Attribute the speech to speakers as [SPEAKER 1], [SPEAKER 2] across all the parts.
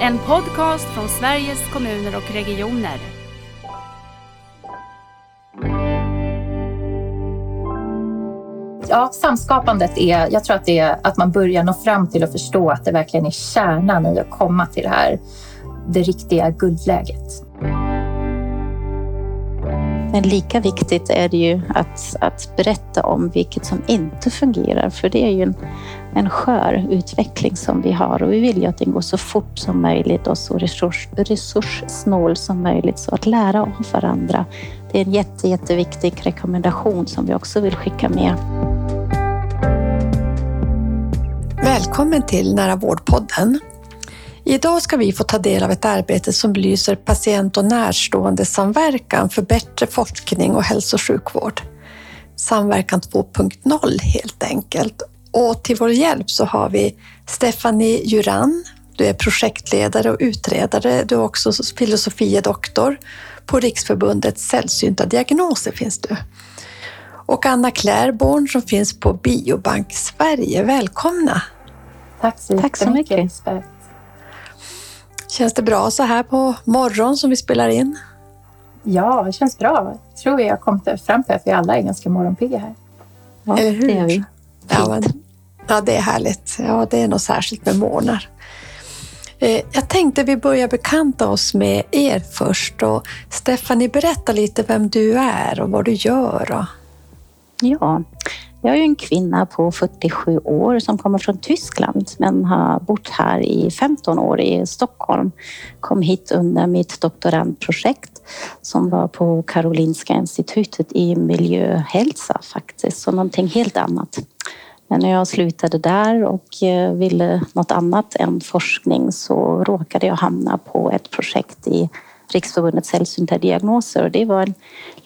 [SPEAKER 1] En podcast från Sveriges kommuner och regioner.
[SPEAKER 2] Ja, samskapandet är, jag tror att det är att man börjar nå fram till att förstå att det verkligen är kärnan i att komma till det här, det riktiga guldläget.
[SPEAKER 3] Men lika viktigt är det ju att, att berätta om vilket som inte fungerar, för det är ju en, en skör utveckling som vi har och vi vill ju att den går så fort som möjligt och så resurs, resurssnål som möjligt. Så att lära av varandra, det är en jätte, jätteviktig rekommendation som vi också vill skicka med.
[SPEAKER 4] Välkommen till Nära vårdpodden. Idag ska vi få ta del av ett arbete som belyser patient och närstående samverkan för bättre forskning och hälso och sjukvård. Samverkan 2.0 helt enkelt. Och till vår hjälp så har vi Stephanie Juran. Du är projektledare och utredare. Du är också filosofie doktor på Riksförbundet sällsynta diagnoser finns du. Och Anna Klärborn som finns på Biobank Sverige. Välkomna!
[SPEAKER 2] Tack så,
[SPEAKER 3] Tack så mycket.
[SPEAKER 2] mycket.
[SPEAKER 4] Känns det bra så här på morgon som vi spelar in?
[SPEAKER 2] Ja, det känns bra. Jag tror vi har kommit fram till att vi alla är ganska morgonpigga här.
[SPEAKER 3] Ja,
[SPEAKER 4] Eller hur?
[SPEAKER 3] Det är vi.
[SPEAKER 4] Ja, men, ja, det är härligt. Ja, det är något särskilt med morgnar. Eh, jag tänkte vi börjar bekanta oss med er först. Och Stephanie, berätta lite vem du är och vad du gör. Och...
[SPEAKER 3] Ja, jag är en kvinna på 47 år som kommer från Tyskland men har bott här i 15 år i Stockholm. Kom hit under mitt doktorandprojekt som var på Karolinska institutet i miljöhälsa faktiskt, så någonting helt annat. Men när jag slutade där och eh, ville något annat än forskning så råkade jag hamna på ett projekt i Riksförbundet sällsynta diagnoser och det var en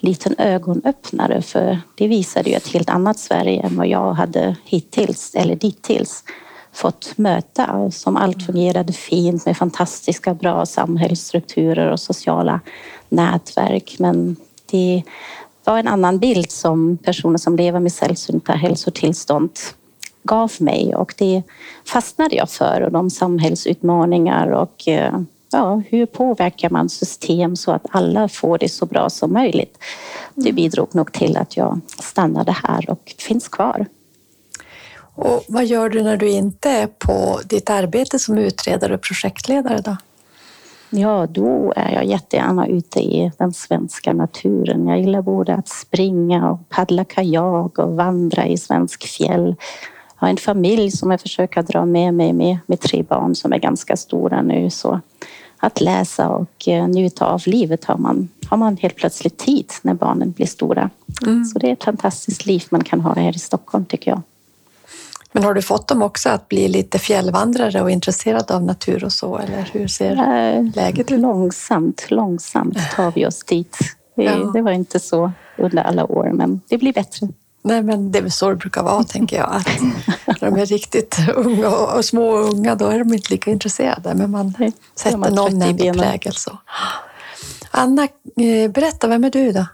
[SPEAKER 3] liten ögonöppnare för det visade ju ett helt annat Sverige än vad jag hade hittills, eller dittills, fått möta. Som allt fungerade fint med fantastiska bra samhällsstrukturer och sociala nätverk. Men det var en annan bild som personer som lever med sällsynta hälsotillstånd gav mig och det fastnade jag för och de samhällsutmaningar och eh, ja, hur påverkar man system så att alla får det så bra som möjligt? Det bidrog nog till att jag stannade här och finns kvar.
[SPEAKER 4] Och vad gör du när du inte är på ditt arbete som utredare och projektledare? Då?
[SPEAKER 3] Ja, då är jag jättegärna ute i den svenska naturen. Jag gillar både att springa och paddla kajak och vandra i svensk fjäll. Jag har en familj som jag försöker dra med mig med, med tre barn som är ganska stora nu. Så att läsa och eh, njuta av livet har man, har man helt plötsligt tid när barnen blir stora.
[SPEAKER 4] Mm.
[SPEAKER 3] Så det är ett fantastiskt liv man kan ha här i Stockholm tycker jag.
[SPEAKER 4] Men har du fått dem också att bli lite fjällvandrare och intresserade av natur och så? Eller hur ser
[SPEAKER 3] Eh,
[SPEAKER 4] läget ut?
[SPEAKER 3] Långsamt, långsamt tar vi oss dit. Det,
[SPEAKER 4] Ja.
[SPEAKER 3] det var inte så under alla år, men det blir bättre.
[SPEAKER 4] Nej, men det är väl så det brukar vara, tänker jag. Att när de är riktigt unga och, och små och unga, då är de inte lika intresserade. Men man
[SPEAKER 3] Nej,
[SPEAKER 4] sätter
[SPEAKER 3] har
[SPEAKER 4] någon
[SPEAKER 3] benen.
[SPEAKER 4] prägel. Så. Anna, eh, berätta, vem är du då?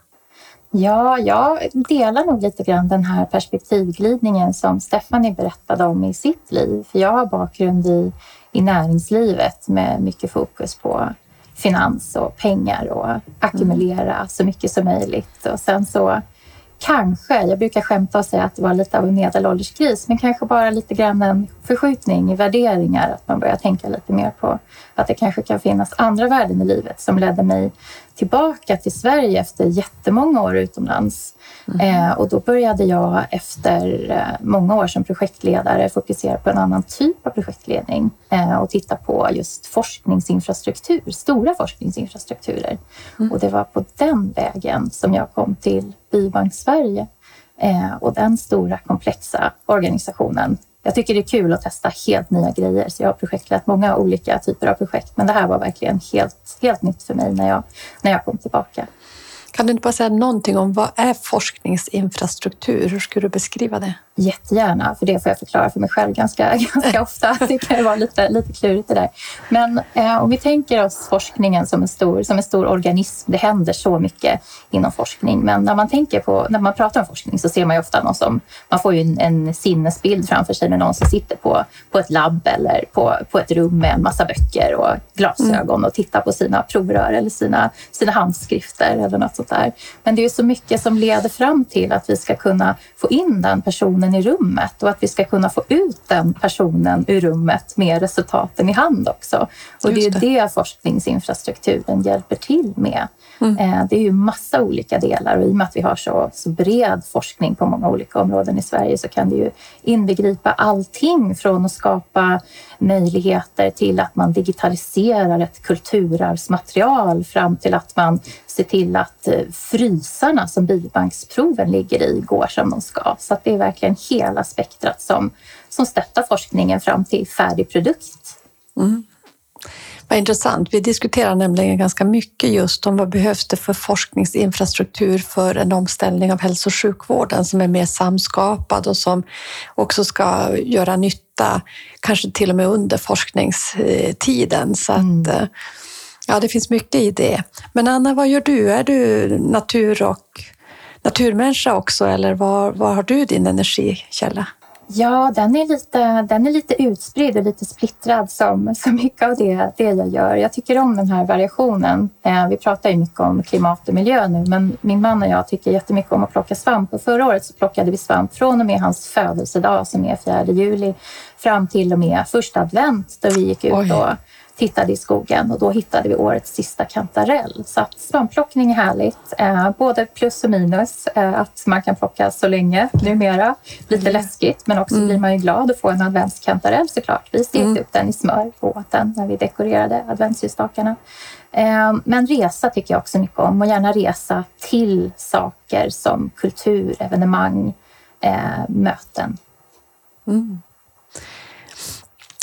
[SPEAKER 2] Ja, jag delar nog lite grann den här perspektivglidningen som Stephanie berättade om i sitt liv. För jag har bakgrund i, i näringslivet med mycket fokus på finans och pengar och ackumulera så mycket som möjligt. Och sen så kanske, jag brukar skämta och säga att det var lite av en medelålderskris, men kanske bara lite grann en förskjutning i värderingar. Att man börjar tänka lite mer på att det kanske kan finnas andra värden i livet som ledde mig tillbaka till Sverige efter jättemånga år utomlands. Eh, och då började jag efter eh, många år som projektledare fokusera på en annan typ av projektledning eh, och titta på just forskningsinfrastruktur, stora forskningsinfrastrukturer. Och det var på den vägen som jag kom till Biobank Sverige eh, och den stora komplexa organisationen. Jag tycker det är kul att testa helt nya grejer, så jag har projektlett många olika typer av projekt, men det här var verkligen helt, helt nytt för mig när jag, när jag kom tillbaka.
[SPEAKER 4] Kan du inte bara säga någonting om vad är forskningsinfrastruktur? Hur skulle du beskriva det?
[SPEAKER 2] Jättegärna, för det får jag förklara för mig själv ganska, ganska ofta. Det kan ju vara lite, lite klurigt det där. Men eh, om vi tänker oss forskningen som en, stor, som en stor organism. Det händer så mycket inom forskning. Men när man, tänker på, när man pratar om forskning så ser man ju ofta någon som... Man får ju en, en sinnesbild framför sig med någon som sitter på, på ett labb eller på, på ett rum med en massa böcker och glasögon mm. och tittar på sina provrör eller sina, sina handskrifter eller något sånt där. Men det är så mycket som leder fram till att vi ska kunna få in den personen i rummet och att vi ska kunna få ut den personen ur rummet med resultaten i hand också. Och det är det. det forskningsinfrastrukturen hjälper till med. Mm. Eh, det är ju massa olika delar och i och med att vi har så, så bred forskning på många olika områden i Sverige så kan det ju inbegripa allting från att skapa möjligheter till att man digitaliserar ett kulturarvsmaterial fram till att man ser till att frysarna som biobanksproven ligger i går som de ska. Så det är verkligen hela spektrat som, som stöttar forskningen fram till färdig produkt. Mm.
[SPEAKER 4] Vad intressant. Vi diskuterar nämligen ganska mycket just om vad behövs det för forskningsinfrastruktur för en omställning av hälso och sjukvården som är mer samskapad och som också ska göra nytta, kanske till och med under forskningstiden. Så att, mm. Ja, det finns mycket i det. Men Anna, vad gör du? Är du natur och naturmänniska också eller var, var har du din energikälla?
[SPEAKER 2] Ja, den är lite, den är lite utspridd och lite splittrad som, som mycket av det, det jag gör. Jag tycker om den här variationen. Eh, vi pratar ju mycket om klimat och miljö nu, men min man och jag tycker jättemycket om att plocka svamp. Och förra året så plockade vi svamp från och med hans födelsedag som är 4 juli fram till och med första advent då vi gick ut Oj. och tittade i skogen och då hittade vi årets sista kantarell. Så att svampplockning är härligt, eh, både plus och minus. Eh, att man kan plocka så länge numera. Lite mm. läskigt, men också mm. blir man ju glad att få en adventskantarell såklart. Vi stekte mm. upp den i smör på åt den när vi dekorerade adventsljusstakarna. Eh, men resa tycker jag också mycket om och gärna resa till saker som kultur, evenemang, eh, möten. Mm.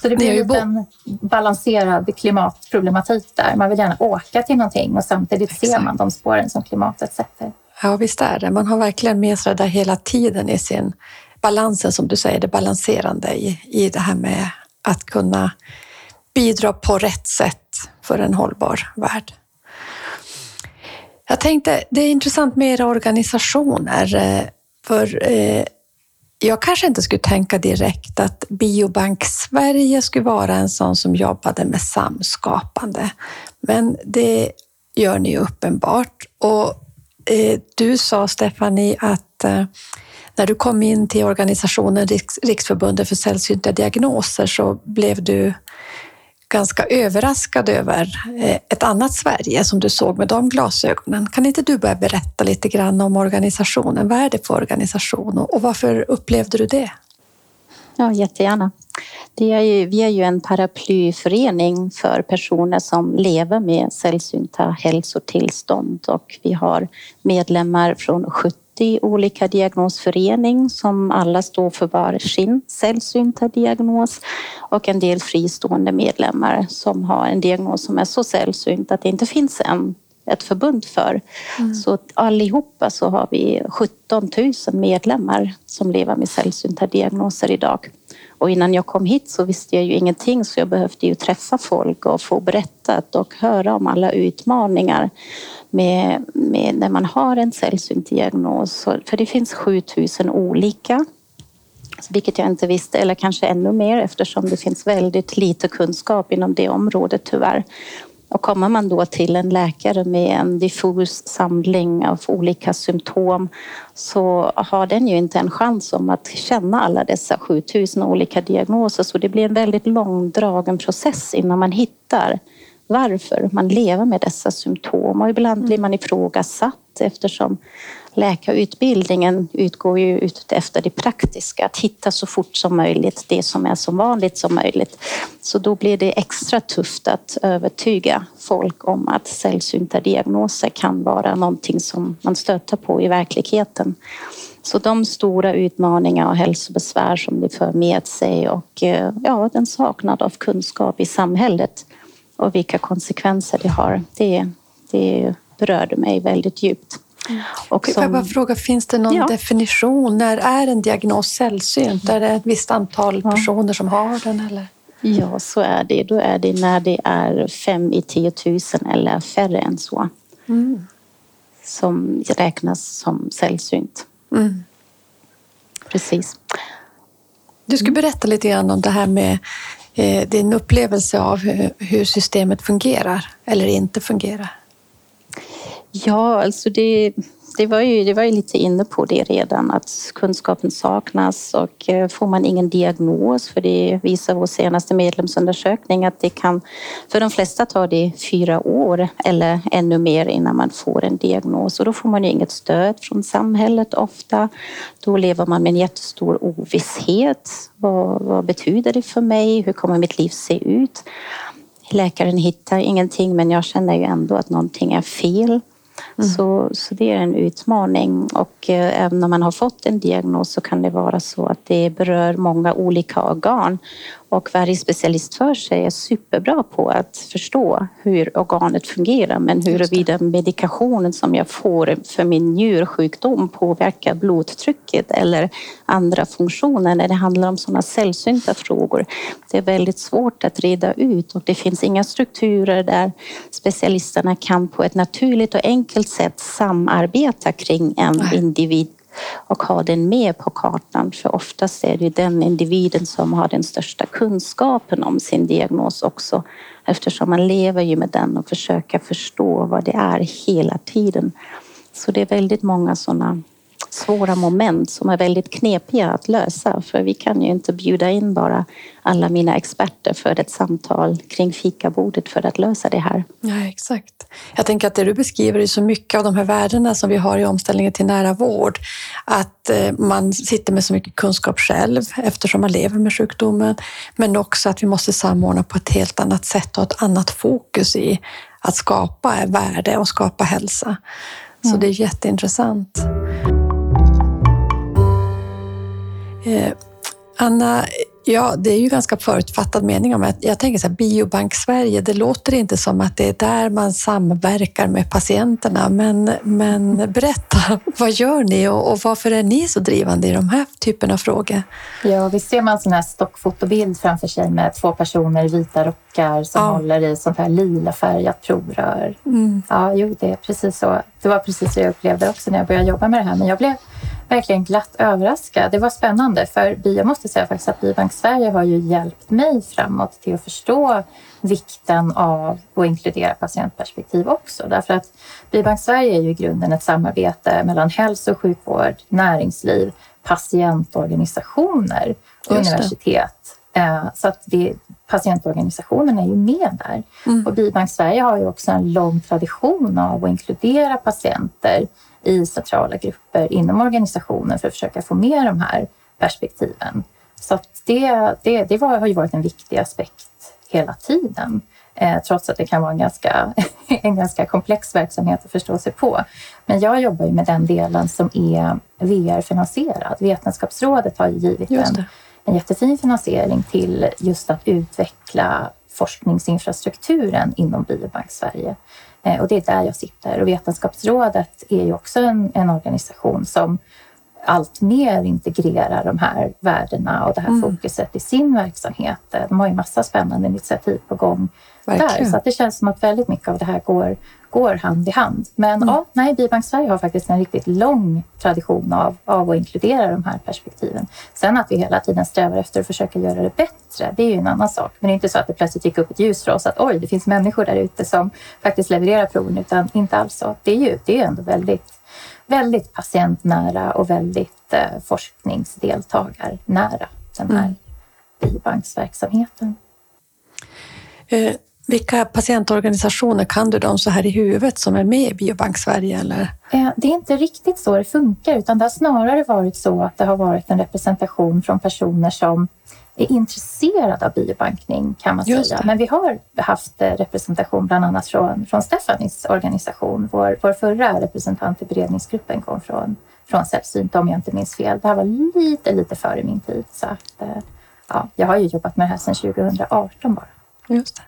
[SPEAKER 2] Så det blir det en balanserad klimatproblematik där. Man vill gärna åka till någonting och samtidigt Exakt. ser man de spåren som klimatet sätter.
[SPEAKER 4] Ja, visst är det. Man har verkligen med sig det där hela tiden i sin balansen, som du säger, det balanserande i, i det här med att kunna bidra på rätt sätt för en hållbar värld. Jag tänkte, det är intressant med era organisationer, eh, för eh, jag kanske inte skulle tänka direkt att Biobank Sverige skulle vara en sån som jobbade med samskapande. Men det gör ni uppenbart. Och eh, du sa, Stefanie, att eh, när du kom in till organisationen Riks Riksförbundet för sällsynta diagnoser så blev du ganska överraskad över eh, ett annat Sverige som du såg med de glasögonen. Kan inte du börja berätta lite grann om organisationen? Vad är det för organisation och varför upplevde du det?
[SPEAKER 3] Ja, jättegärna. Det är ju, vi är ju en paraplyförening för personer som lever med sällsynta hälsotillstånd och vi har medlemmar från 70 80 olika diagnosförening som alla står för var sin sällsynta diagnos och en del fristående medlemmar som har en diagnos som är så sällsynt att det inte finns en ett förbund för. Mm. Så allihopa så har vi 17 000 medlemmar som lever med sällsynta diagnoser idag. Och innan jag kom hit så visste jag ju ingenting så jag behövde ju träffa folk och få berättat och höra om alla utmaningar med, med när man har en sällsynt diagnos. För det finns 7000 olika vilket jag inte visste, eller kanske ännu mer eftersom det finns väldigt lite kunskap inom det området tyvärr. Och kommer man då till en läkare med en diffus samling av olika symptom så har den ju inte en chans om att känna alla dessa 7000 olika diagnoser. Så det blir en väldigt långdragen process innan man hittar varför man lever med dessa symptom och ibland blir man ifrågasatt eftersom läkarutbildningen utgår ju ut efter det praktiska, att hitta så fort som möjligt det som är så vanligt som möjligt. Så då blir det extra tufft att övertyga folk om att sällsynta diagnoser kan vara någonting som man stöter på i verkligheten. Så de stora utmaningar och hälsobesvär som det för med sig och eh, ja, den saknad av kunskap i samhället och vilka konsekvenser det har, det, det berörde mig väldigt djupt. Och
[SPEAKER 4] Får jag bara fråga, finns det någon
[SPEAKER 3] Ja.
[SPEAKER 4] definition? När är en diagnos sällsynt? Är det ett visst antal
[SPEAKER 3] Ja.
[SPEAKER 4] personer som har den? Eller?
[SPEAKER 3] Ja, så är det. Då är det när det är fem i 10 000 eller färre än så
[SPEAKER 4] Mm.
[SPEAKER 3] som räknas som sällsynt.
[SPEAKER 4] Mm.
[SPEAKER 3] Precis.
[SPEAKER 4] Du skulle berätta lite grann om det här med eh, din upplevelse av hur, hur systemet fungerar eller inte fungerar.
[SPEAKER 3] Ja, alltså det, det, var ju, det var ju lite inne på det redan, att kunskapen saknas och eh, får man ingen diagnos, för det visar vår senaste medlemsundersökning att det kan, för de flesta tar det fyra år eller ännu mer innan man får en diagnos och då får man ju inget stöd från samhället ofta. Då lever man med en jättestor ovisshet. Vad, vad betyder det för mig? Hur kommer mitt liv se ut? Läkaren hittar ingenting men jag känner ju ändå att någonting är fel. Mm. Så, så det är en utmaning. Och eh, även när man har fått en diagnos så kan det vara så att det berör många olika organ och varje specialist för sig är superbra på att förstå hur organet fungerar men huruvida medikationen som jag får för min njursjukdom påverkar blodtrycket eller andra funktioner när det handlar om sådana sällsynta frågor. Det är väldigt svårt att reda ut och det finns inga strukturer där specialisterna kan på ett naturligt och enkelt sätt samarbeta kring en individ och ha den med på kartan. För oftast är det den individen som har den största kunskapen om sin diagnos också eftersom man lever ju med den och försöker förstå vad det är hela tiden. Så det är väldigt många sådana svåra moment som är väldigt knepiga att lösa för vi kan ju inte bjuda in bara alla mina experter för ett samtal kring fikabordet för att lösa det här.
[SPEAKER 4] Ja, exakt. Jag tänker att det du beskriver är så mycket av de här värdena som vi har i omställningen till nära vård. Att eh, man sitter med så mycket kunskap själv eftersom man lever med sjukdomen. Men också att vi måste samordna på ett helt annat sätt och ett annat fokus i att skapa värde och skapa hälsa. Så det är jätteintressant. Eh, Anna, ja, det är ju ganska förutfattad mening om att jag tänker så här, Biobank Sverige, det låter inte som att det är där man samverkar med patienterna, men, men berätta, vad gör ni och, och varför är ni så drivande i de här typen av frågor?
[SPEAKER 2] Ja, visst ser man en sån här stockfotobild framför sig med två personer i vita rockar som
[SPEAKER 4] Ja.
[SPEAKER 2] håller i sånt här lila färgat provrör. Ja, jo, det är precis så. Det var precis så jag upplevde också när jag började jobba med det här. Men jag blev verkligen glatt överraskad. Det var spännande för jag måste säga faktiskt att Biobank Sverige har ju hjälpt mig framåt till att förstå vikten av att inkludera patientperspektiv också. Därför att Biobank Sverige är ju i grunden ett samarbete mellan hälso och sjukvård, näringsliv, patientorganisationer
[SPEAKER 4] det.
[SPEAKER 2] universitet. Eh, Så att det, patientorganisationerna är ju med där.
[SPEAKER 4] Mm.
[SPEAKER 2] Och Biobank Sverige har ju också en lång tradition av att inkludera patienter i centrala grupper inom organisationen för att försöka få med de här perspektiven. Så det, det, det var, har ju varit en viktig aspekt hela tiden. Eh, trots att det kan vara en ganska, en ganska komplex verksamhet att förstå sig på. Men jag jobbar ju med den delen som är VR-finansierad. Vetenskapsrådet har ju givit en. En jättefin finansiering till just att utveckla forskningsinfrastrukturen inom Biobank Sverige. Eh, Och det är där jag sitter. Och Vetenskapsrådet är ju också en, en organisation som allt mer integrerar de här värdena och det här
[SPEAKER 4] Mm.
[SPEAKER 2] fokuset i sin verksamhet. De har ju massa spännande initiativ på gång där.
[SPEAKER 4] Verkligen.
[SPEAKER 2] Så att det känns som att väldigt mycket av det här går, går hand i hand. Men
[SPEAKER 4] Mm.
[SPEAKER 2] ja, nej, Biobank Sverige har faktiskt en riktigt lång tradition av, av att inkludera de här perspektiven. Sen att vi hela tiden strävar efter att försöka göra det bättre, det är ju en annan sak. Men det är inte så att det plötsligt gick upp ett ljus för oss att oj, det finns människor där ute som faktiskt levererar proven, utan inte alls så. Det är ju det är ändå väldigt, väldigt patientnära och väldigt eh, forskningsdeltagarnära, den här
[SPEAKER 4] Mm.
[SPEAKER 2] biobanksverksamheten.
[SPEAKER 4] Eh, vilka patientorganisationer kan du dem så här i huvudet som är med i Biobank Sverige? Eller?
[SPEAKER 2] Eh, Det är inte riktigt så det funkar, utan det har snarare varit så att det har varit en representation från personer som är intresserade av biobankning kan man
[SPEAKER 4] Just
[SPEAKER 2] säga.
[SPEAKER 4] det.
[SPEAKER 2] Men vi har haft eh, representation bland annat från, från Stefanis organisation. Vår, vår förra representant i beredningsgruppen kom från, från Sällsynt om jag inte minns fel. Det här var lite, lite före min tid. Så att, eh, ja, jag har ju jobbat med det här sedan 2018 bara.
[SPEAKER 4] Just det.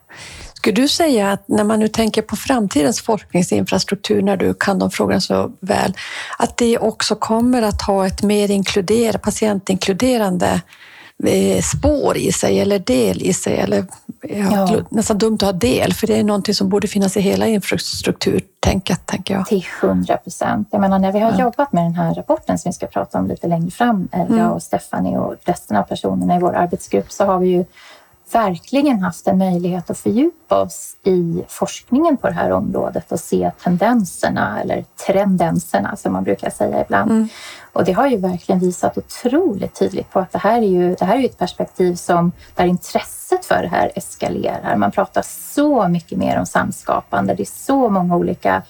[SPEAKER 4] Skulle du säga att när man nu tänker på framtidens forskningsinfrastruktur, när du kan de frågorna så väl, att det också kommer att ha ett mer inkluder, patientinkluderande eh, spår i sig eller del i sig? Eller, ja. Nästan dumt att ha del, för det är någonting som borde finnas i hela infrastrukturtänket, tänker jag.
[SPEAKER 2] Till hundra procent. Jag menar, när vi har ja. jobbat med den här rapporten som vi ska prata om lite längre fram, eh, mm. jag och Stephanie och resten av personerna i vår arbetsgrupp, så har vi ju verkligen haft en möjlighet att fördjupa oss i forskningen på det här området och se tendenserna, eller trendenserna som man brukar säga ibland. Mm. Och det har ju verkligen visat otroligt tydligt på att det här är ju, det här är ett perspektiv som, där intresset för det här eskalerar. Man pratar så mycket mer om samskapande. Det är så många olika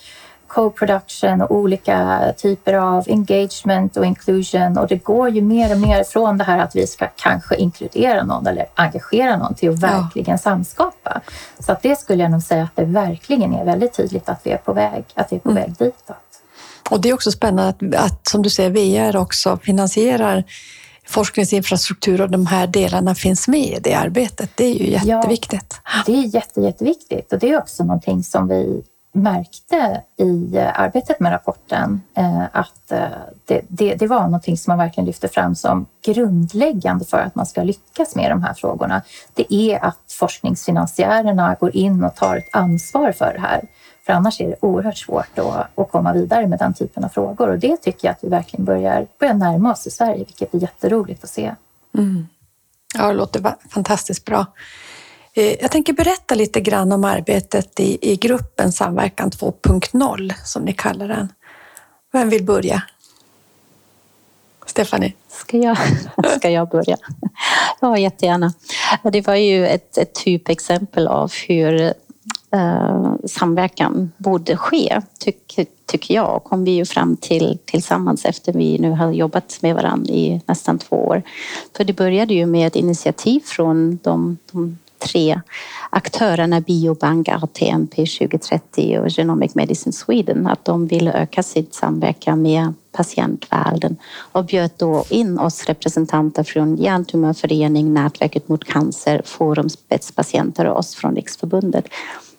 [SPEAKER 2] co-production och olika typer av engagement och inclusion och det går ju mer och mer från det här att vi ska kanske inkludera någon eller engagera någon till att verkligen ja. samskapa. Så att det skulle jag nog säga att det verkligen är väldigt tydligt att vi är på väg, att vi är på mm. väg ditåt.
[SPEAKER 4] Och det är också spännande att, att, som du säger, VR också finansierar forskningsinfrastruktur och de här delarna finns med i det arbetet. Det är ju jätteviktigt.
[SPEAKER 2] Ja, det är jätte, jätteviktigt och det är också någonting som vi märkte i eh, arbetet med rapporten eh, att eh, det, det, det, var någonting som man verkligen lyfte fram som grundläggande för att man ska lyckas med de här frågorna. Det är att forskningsfinansiärerna går in och tar ett ansvar för det här. För annars är det oerhört svårt att, att komma vidare med den typen av frågor och det tycker jag att vi verkligen börjar, börjar närma oss i Sverige, vilket är jätteroligt att se.
[SPEAKER 4] Mm. Ja, det låter fantastiskt bra. Eh, jag tänker berätta lite grann om arbetet i, i gruppen Samverkan 2.0 som ni kallar den. Vem vill börja? Stefanie?
[SPEAKER 3] Ska jag, ska jag börja? Ja, jättegärna. Det var ju ett, ett typexempel av hur eh, samverkan borde ske, tycker tyck jag, kom vi ju fram till tillsammans efter vi nu har jobbat med varandra i nästan två år. För det började ju med ett initiativ från de, de tre aktörerna Biobank, RTMP 2030 och Genomic Medicine Sweden att de ville öka sin samverkan med patientvärlden och bjöd då in oss representanter från Hjärntumörförening, Nätverket mot cancer, Forum spetspatienter och oss från Riksförbundet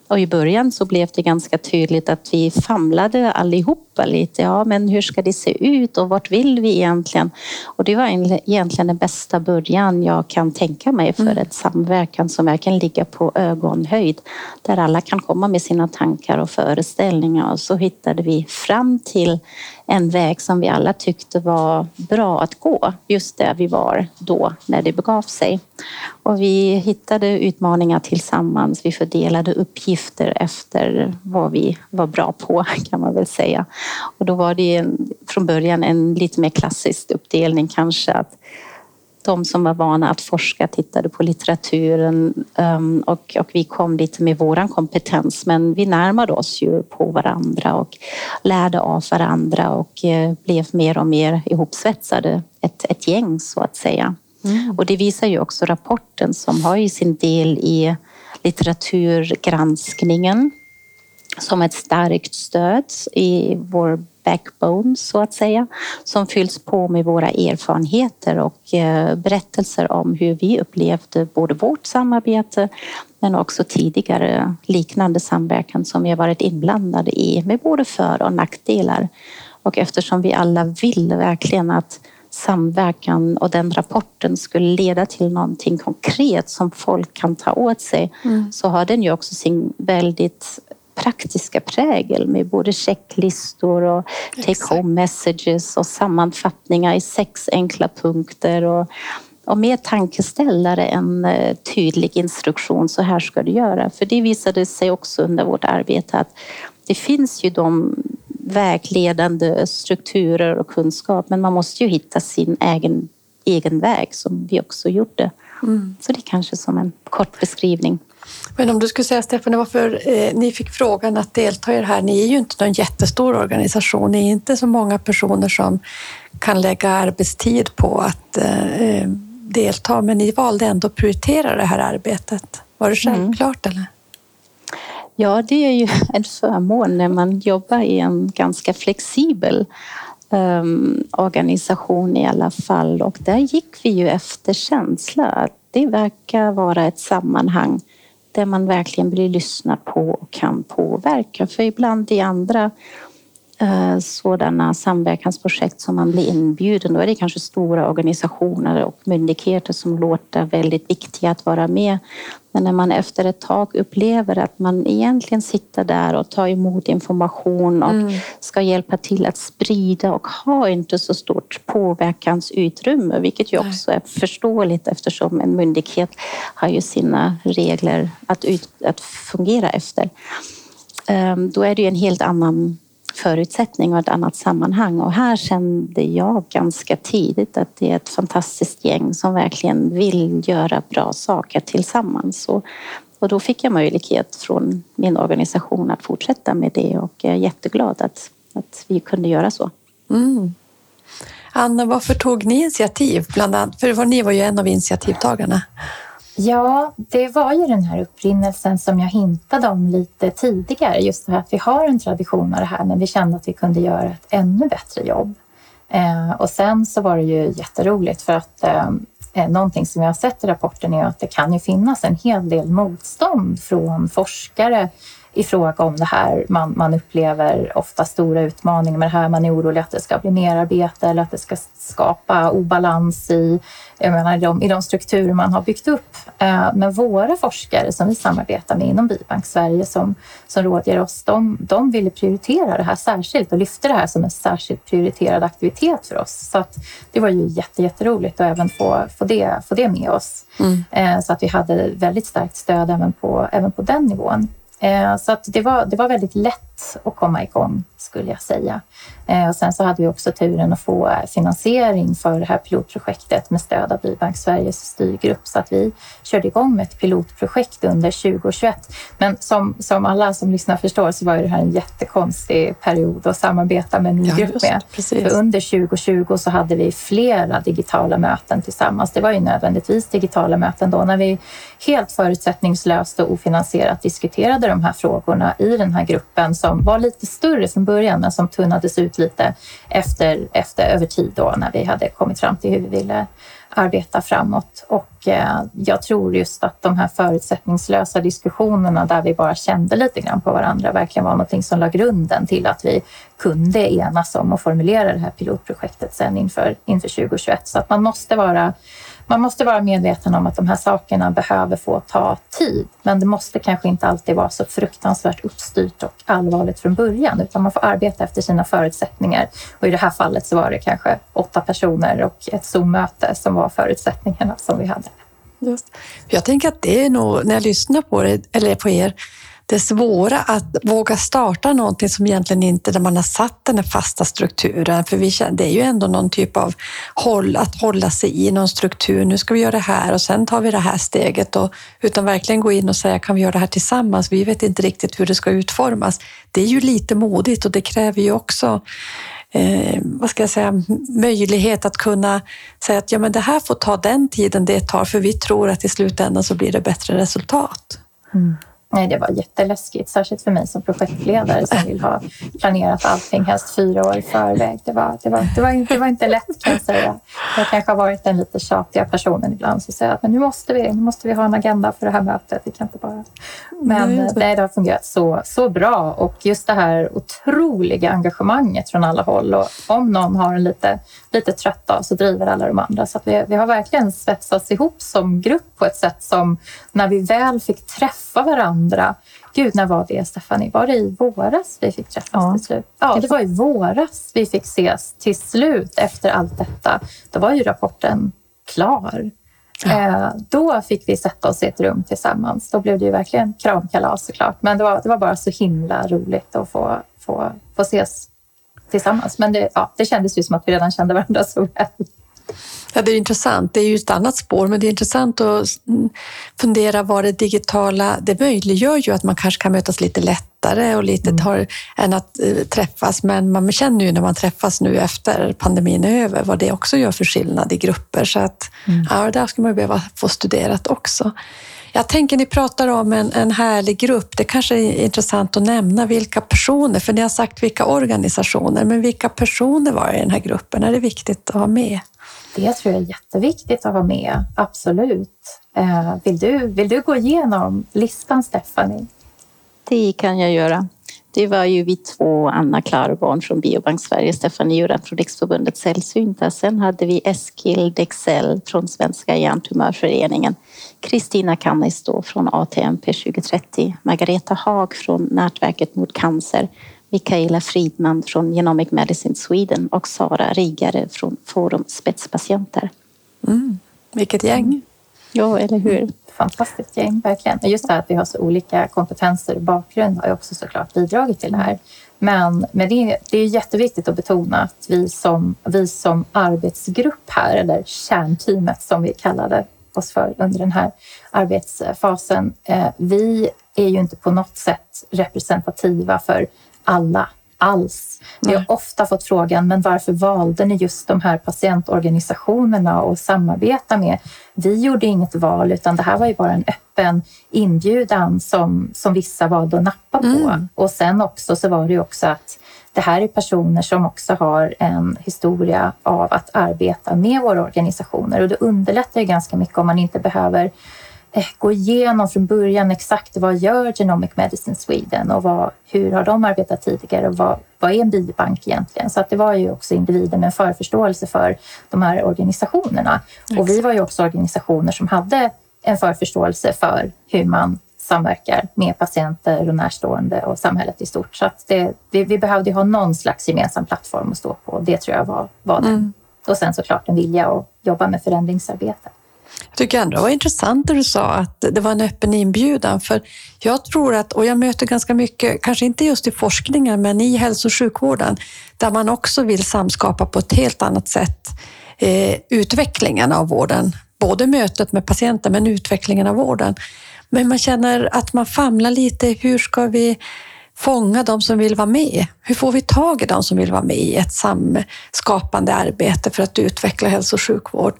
[SPEAKER 3] och i början så blev det ganska tydligt att vi famlade allihopa lite. Ja, men hur ska det se ut och vart vill vi egentligen? Och det var egentligen den bästa början jag kan tänka mig för mm. ett samverkan som verkligen ligger på ögonhöjd. Där alla kan komma med sina tankar och föreställningar och så hittade vi fram till en väg som vi alla tyckte var bra att gå just där vi var då när det begav sig. Och vi hittade utmaningar tillsammans. Vi fördelade uppgifter efter vad vi var bra på kan man väl säga. Och då var det en, från början en lite mer klassisk uppdelning kanske att de som var vana att forska tittade på litteraturen um, och, och vi kom lite med våran kompetens men vi närmade oss ju på varandra och lärde av varandra och eh, blev mer och mer ihopsvetsade, ett, ett gäng så att säga. Mm. Och det visar ju också rapporten som har ju sin del i litteraturgranskningen som ett starkt stöd i vår backbone så att säga som fylls på med våra erfarenheter och eh, berättelser om hur vi upplevde både vårt samarbete men också tidigare liknande samverkan som vi har varit inblandade i med både för och nackdelar. Och eftersom vi alla vill verkligen att samverkan och den rapporten skulle leda till någonting konkret som folk kan ta åt sig mm. så har den ju också sin väldigt praktiska prägel med både checklistor och take home messages och sammanfattningar i sex enkla punkter och, och mer tankeställare än eh, tydlig instruktion, så här ska du göra. För det visade sig också under vårt arbete att det finns ju de vägledande strukturer och kunskap, men man måste ju hitta sin egen, egen väg som vi också gjorde. Mm. Så det är kanske som en kort beskrivning.
[SPEAKER 4] Men om du skulle säga Stefan, varför eh, ni fick frågan att delta i det här. Ni är ju inte någon jättestor organisation. Ni är inte så många personer som kan lägga arbetstid på att eh, delta, men ni valde ändå att prioritera det här arbetet. Var det mm. självklart mm. eller?
[SPEAKER 3] Ja, det är ju en förmån när man jobbar i en ganska flexibel um, organisation i alla fall och där gick vi ju efter känsla. Det verkar vara ett sammanhang där man verkligen blir lyssnad på och kan påverka. För ibland i andra sådana samverkansprojekt som man blir inbjuden. Då är det kanske stora organisationer och myndigheter som låter väldigt viktiga att vara med. Men när man efter ett tag upplever att man egentligen sitter där och tar emot information och mm. ska hjälpa till att sprida och ha inte så stort påverkansutrymme, vilket ju också är förståeligt eftersom en myndighet har ju sina regler att, ut, att fungera efter. Ehm, då är det ju en helt annan förutsättning och ett annat sammanhang. Och här kände jag ganska tidigt att det är ett fantastiskt gäng som verkligen vill göra bra saker tillsammans. Och, och då fick jag möjlighet från min organisation att fortsätta med det och jag är jätteglad att, att vi kunde göra så. Mm.
[SPEAKER 4] Anna, varför tog ni initiativ? Bland annat, för ni var ju en av initiativtagarna.
[SPEAKER 2] Ja, det var ju den här upprinnelsen som jag hintade om lite tidigare. Just det här att vi har en tradition av det här, men vi kände att vi kunde göra ett ännu bättre jobb. Eh, och sen så var det ju jätteroligt för att eh, eh någonting som jag har sett i rapporten är att det kan ju finnas en hel del motstånd från forskare i fråga om det här. Man, man upplever ofta stora utmaningar med det här. Man är orolig att det ska bli merarbete eller att det ska skapa obalans i, jag menar, de, i de strukturer man har byggt upp. Eh, men våra forskare som vi samarbetar med inom Bibank Sverige som, som rådger oss, de, de ville prioritera det här särskilt och lyfte det här som en särskilt prioriterad aktivitet för oss. Så att det var ju jätte, jätteroligt att även få, få, det, få det med oss. Mm. Eh, så att vi hade väldigt starkt stöd även på, även på den nivån. Eh, så att det, var, det var väldigt lätt att komma igång skulle jag säga. Eh, och sen så hade vi också turen att få finansiering för det här pilotprojektet med stöd av Bybank Sveriges styrgrupp så att vi körde igång med ett pilotprojekt under 2021. Men som, som alla som lyssnar förstår så var det här en jättekonstig period att samarbeta med en ny ja, grupp med. För under 2020 så hade vi flera digitala möten tillsammans. Det var ju nödvändigtvis digitala möten då när vi helt förutsättningslöst och ofinansierat diskuterade de här frågorna i den här gruppen som var lite större från början men som tunnades ut lite efter, efter över tid då när vi hade kommit fram till hur vi ville arbeta framåt. Och eh, jag tror just att de här förutsättningslösa diskussionerna där vi bara kände lite grann på varandra verkligen var någonting som la grunden till att vi kunde enas om att formulera det här pilotprojektet sen inför, inför 2021. Så att man måste vara man måste vara medveten om att de här sakerna behöver få ta tid. Men det måste kanske inte alltid vara så fruktansvärt uppstyrt och allvarligt från början, utan man får arbeta efter sina förutsättningar. Och i det här fallet så var det kanske åtta personer och ett Zoom-möte som var förutsättningarna som vi hade.
[SPEAKER 4] Just. Jag tänker att det är nog, när jag lyssnar på, det, eller på er, det svåra att våga starta någonting som egentligen inte, där man har satt den här fasta strukturen. För vi känner, det är ju ändå någon typ av håll, att hålla sig i någon struktur. Nu ska vi göra det här och sen tar vi det här steget. Och, utan verkligen gå in och säga, kan vi göra det här tillsammans? Vi vet inte riktigt hur det ska utformas. Det är ju lite modigt och det kräver ju också eh, vad ska jag säga, möjlighet att kunna säga att ja, men det här får ta den tiden det tar, för vi tror att i slutändan så blir det bättre resultat. Mm.
[SPEAKER 2] Nej, det var jätteläskigt, särskilt för mig som projektledare som vill ha planerat allting helst fyra år i förväg. Det var, det var, det var, inte, det var inte lätt kan jag säga. Jag kanske har varit den lite tjatiga personen ibland som säger att men nu måste vi, nu måste vi ha en agenda för det här mötet. Vi kan inte bara... Men nej, nej, det har fungerat så, så bra och just det här otroliga engagemanget från alla håll och om någon har en lite, lite trött dag så driver alla de andra. Så att vi, vi har verkligen svetsats ihop som grupp på ett sätt som när vi väl fick träffa varandra andra. Gud, när var det Stephanie? Var det i våras vi fick träffas ja. till slut? Ja, det var i våras vi fick ses till slut efter allt detta. Då var ju rapporten klar. Ja. Eh, då fick vi sätta oss i ett rum tillsammans. Då blev det ju verkligen kramkalas såklart. Men det var, det var bara så himla roligt att få, få, få ses tillsammans. Men det, ja, det kändes ju som att vi redan kände varandra så väl.
[SPEAKER 4] Ja, det är intressant. Det är ju ett annat spår, men det är intressant att fundera vad det digitala, det möjliggör ju att man kanske kan mötas lite lättare och lite mm. tar, än att uh, träffas. Men man känner ju när man träffas nu efter pandemin är över vad det också gör för skillnad i grupper. Så att, mm. ja, där ska man behöva få studerat också. Jag tänker, ni pratar om en, en härlig grupp. Det kanske är intressant att nämna vilka personer, för ni har sagt vilka organisationer, men vilka personer var det i den här gruppen? Är det viktigt att ha med?
[SPEAKER 2] Det tror jag är jätteviktigt att ha med, absolut. Eh, vill, du, vill du gå igenom listan, Stephanie?
[SPEAKER 3] Det kan jag göra. Det var ju vi två, Anna Klarborn från Biobank Sverige, Stefan Juran från Riksförbundet Sällsynta. Sen hade vi Eskil Dexell från Svenska Hjärntumörföreningen, Kristina Kannis då från ATMP 2030, Margareta Haag från Nätverket mot cancer, Mikaela Fridman från Genomic Medicine Sweden och Sara Riggare från Forum Spetspatienter.
[SPEAKER 4] Mm, vilket gäng!
[SPEAKER 3] Ja, eller hur?
[SPEAKER 2] fantastiskt gäng, verkligen. Just det här att vi har så olika kompetenser och bakgrund har ju också såklart bidragit till det här. Men, men det, är, det är jätteviktigt att betona att vi som, vi som arbetsgrupp här, eller kärnteamet som vi kallade oss för under den här arbetsfasen, eh, vi är ju inte på något sätt representativa för alla alls. Vi har ofta fått frågan, men varför valde ni just de här patientorganisationerna att samarbeta med? Vi gjorde inget val, utan det här var ju bara en öppen inbjudan som, som vissa valde att nappa på. Mm. Och sen också så var det ju också att det här är personer som också har en historia av att arbeta med våra organisationer och det underlättar ju ganska mycket om man inte behöver Eh, gå igenom från början exakt vad gör Genomic Medicine Sweden och vad, hur har de arbetat tidigare och vad, vad är en biobank egentligen? Så att det var ju också individer med en förförståelse för de här organisationerna. Och vi var ju också organisationer som hade en förförståelse för hur man samverkar med patienter och närstående och samhället i stort. Så att det, vi, vi behövde ha någon slags gemensam plattform att stå på. Det tror jag var, var den. Mm. Och sen såklart en vilja att jobba med förändringsarbete.
[SPEAKER 4] Jag tycker ändå det var intressant det du sa att det var en öppen inbjudan. För jag tror att, och jag möter ganska mycket, kanske inte just i forskningen, men i hälso och sjukvården, där man också vill samskapa på ett helt annat sätt eh, utvecklingen av vården. Både mötet med patienten, men utvecklingen av vården. Men man känner att man famlar lite. Hur ska vi fånga de som vill vara med? Hur får vi tag i de som vill vara med i ett samskapande arbete för att utveckla hälso och sjukvård?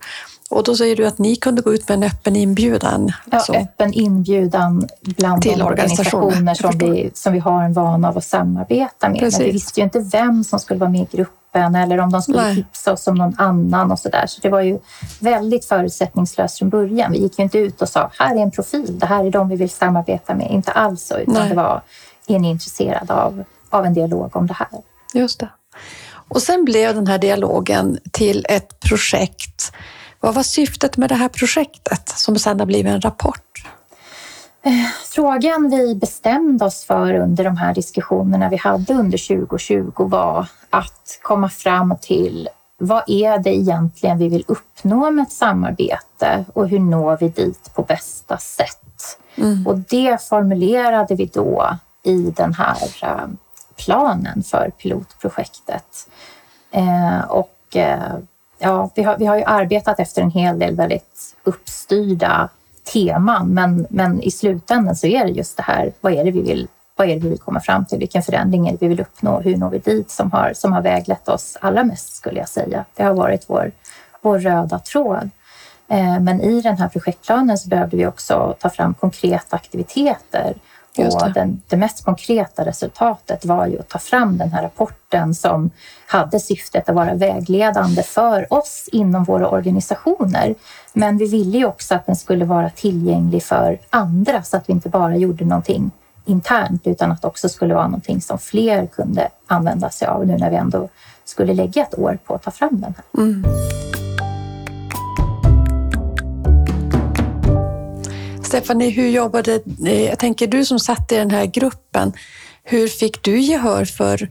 [SPEAKER 4] Och då säger du att ni kunde gå ut med en öppen inbjudan?
[SPEAKER 2] Ja, så. öppen inbjudan bland till de organisationer som vi, som vi har en vana av att samarbeta med. Precis. Men vi visste ju inte vem som skulle vara med i gruppen eller om de skulle Nej. tipsa oss om någon annan och så där. Så det var ju väldigt förutsättningslöst från början. Vi gick ju inte ut och sa här är en profil, det här är de vi vill samarbeta med. Inte alls så, utan Nej. det var är ni intresserade av, av en dialog om det här?
[SPEAKER 4] Just det. Och sen blev den här dialogen till ett projekt vad var syftet med det här projektet som sedan har blivit en rapport?
[SPEAKER 2] Eh, frågan vi bestämde oss för under de här diskussionerna vi hade under 2020 var att komma fram till vad är det egentligen vi vill uppnå med ett samarbete och hur når vi dit på bästa sätt? Mm. Och det formulerade vi då i den här eh, planen för pilotprojektet. Eh, och ja, vi har, vi har ju arbetat efter en hel del väldigt uppstyrda teman, men, men i slutändan så är det just det här, vad är det vi vill vad är det vi vill komma fram till? Vilken förändring är det vi vill uppnå? Hur når vi dit? Som har, som har väglett oss allra mest skulle jag säga. Det har varit vår, vår röda tråd. Eh, men i den här projektplanen så behövde vi också ta fram konkreta aktiviteter och den, det mest konkreta resultatet var ju att ta fram den här rapporten som hade syftet att vara vägledande för oss inom våra organisationer. Men vi ville ju också att den skulle vara tillgänglig för andra så att vi inte bara gjorde någonting internt utan att det också skulle vara någonting som fler kunde använda sig av nu när vi ändå skulle lägga ett år på att ta fram den här. Mm.
[SPEAKER 4] Stephanie, hur jobbade, eh, jag tänker du som satt i den här gruppen, hur fick du gehör för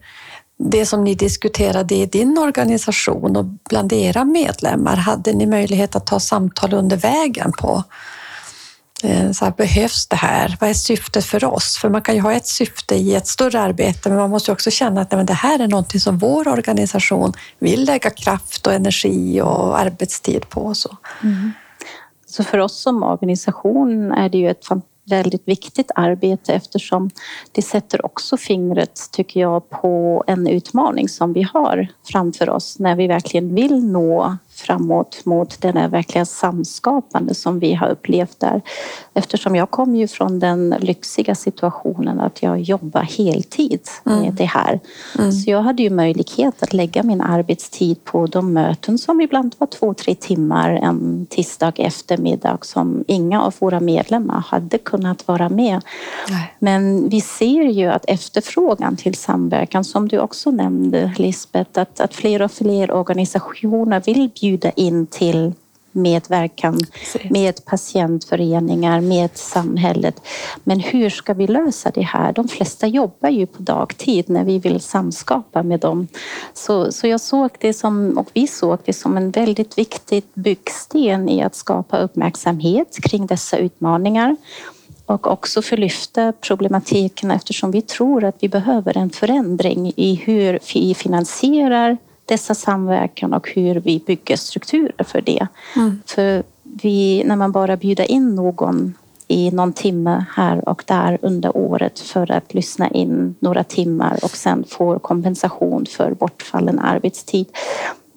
[SPEAKER 4] det som ni diskuterade i din organisation och bland era medlemmar? Hade ni möjlighet att ta samtal under vägen på eh, så här, behövs det här? Vad är syftet för oss? För man kan ju ha ett syfte i ett större arbete, men man måste också känna att nej, det här är någonting som vår organisation vill lägga kraft och energi och arbetstid på. Så. Mm.
[SPEAKER 3] Så för oss som organisation är det ju ett väldigt viktigt arbete eftersom det sätter också fingret, tycker jag, på en utmaning som vi har framför oss när vi verkligen vill nå framåt mot den här verkligen samskapande som vi har upplevt där. Eftersom jag kom ju från den lyxiga situationen att jag jobbar heltid med mm. det här. Mm. Så jag hade ju möjlighet att lägga min arbetstid på de möten som ibland var två, tre timmar en tisdag eftermiddag som inga av våra medlemmar hade kunnat vara med. Nej. Men vi ser ju att efterfrågan till samverkan, som du också nämnde Lisbeth, att, att fler och fler organisationer vill bjuda in till medverkan med patientföreningar, med samhället. Men hur ska vi lösa det här? De flesta jobbar ju på dagtid när vi vill samskapa med dem. Så, så jag såg det som, och vi såg det som en väldigt viktig byggsten i att skapa uppmärksamhet kring dessa utmaningar och också förlyfta problematiken eftersom vi tror att vi behöver en förändring i hur vi finansierar dessa samverkan och hur vi bygger strukturer för det. Mm. För vi, när man bara bjuder in någon i någon timme här och där under året för att lyssna in några timmar och sen får kompensation för bortfallen arbetstid.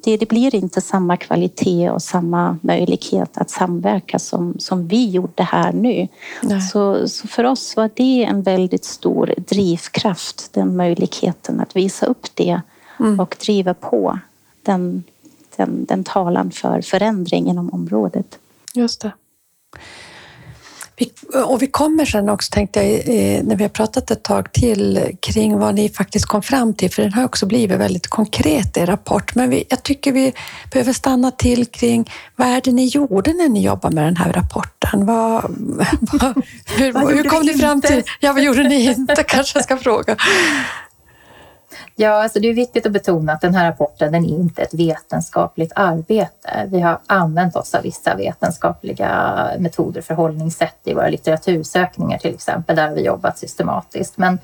[SPEAKER 3] Det, det blir inte samma kvalitet och samma möjlighet att samverka som, som vi gjorde här nu. Så, så, för oss var det en väldigt stor drivkraft, den möjligheten att visa upp det mm. och driva på den, den, den talan för förändring inom området.
[SPEAKER 4] Just det. Vi, och vi kommer sen också, tänkte jag, när vi har pratat ett tag till kring vad ni faktiskt kom fram till, för den har också blivit väldigt konkret i rapport. Men vi, jag tycker vi behöver stanna till kring vad är det ni gjorde när ni jobbade med den här rapporten? Vad, vad, hur, vad hur kom ni fram till... Ja, vad gjorde ni inte, kanske jag ska fråga.
[SPEAKER 2] Ja, alltså det är viktigt att betona att den här rapporten den är inte ett vetenskapligt arbete. Vi har använt oss av vissa vetenskapliga metoder, förhållningssätt i våra litteratursökningar till exempel. Där har vi jobbat systematiskt. Men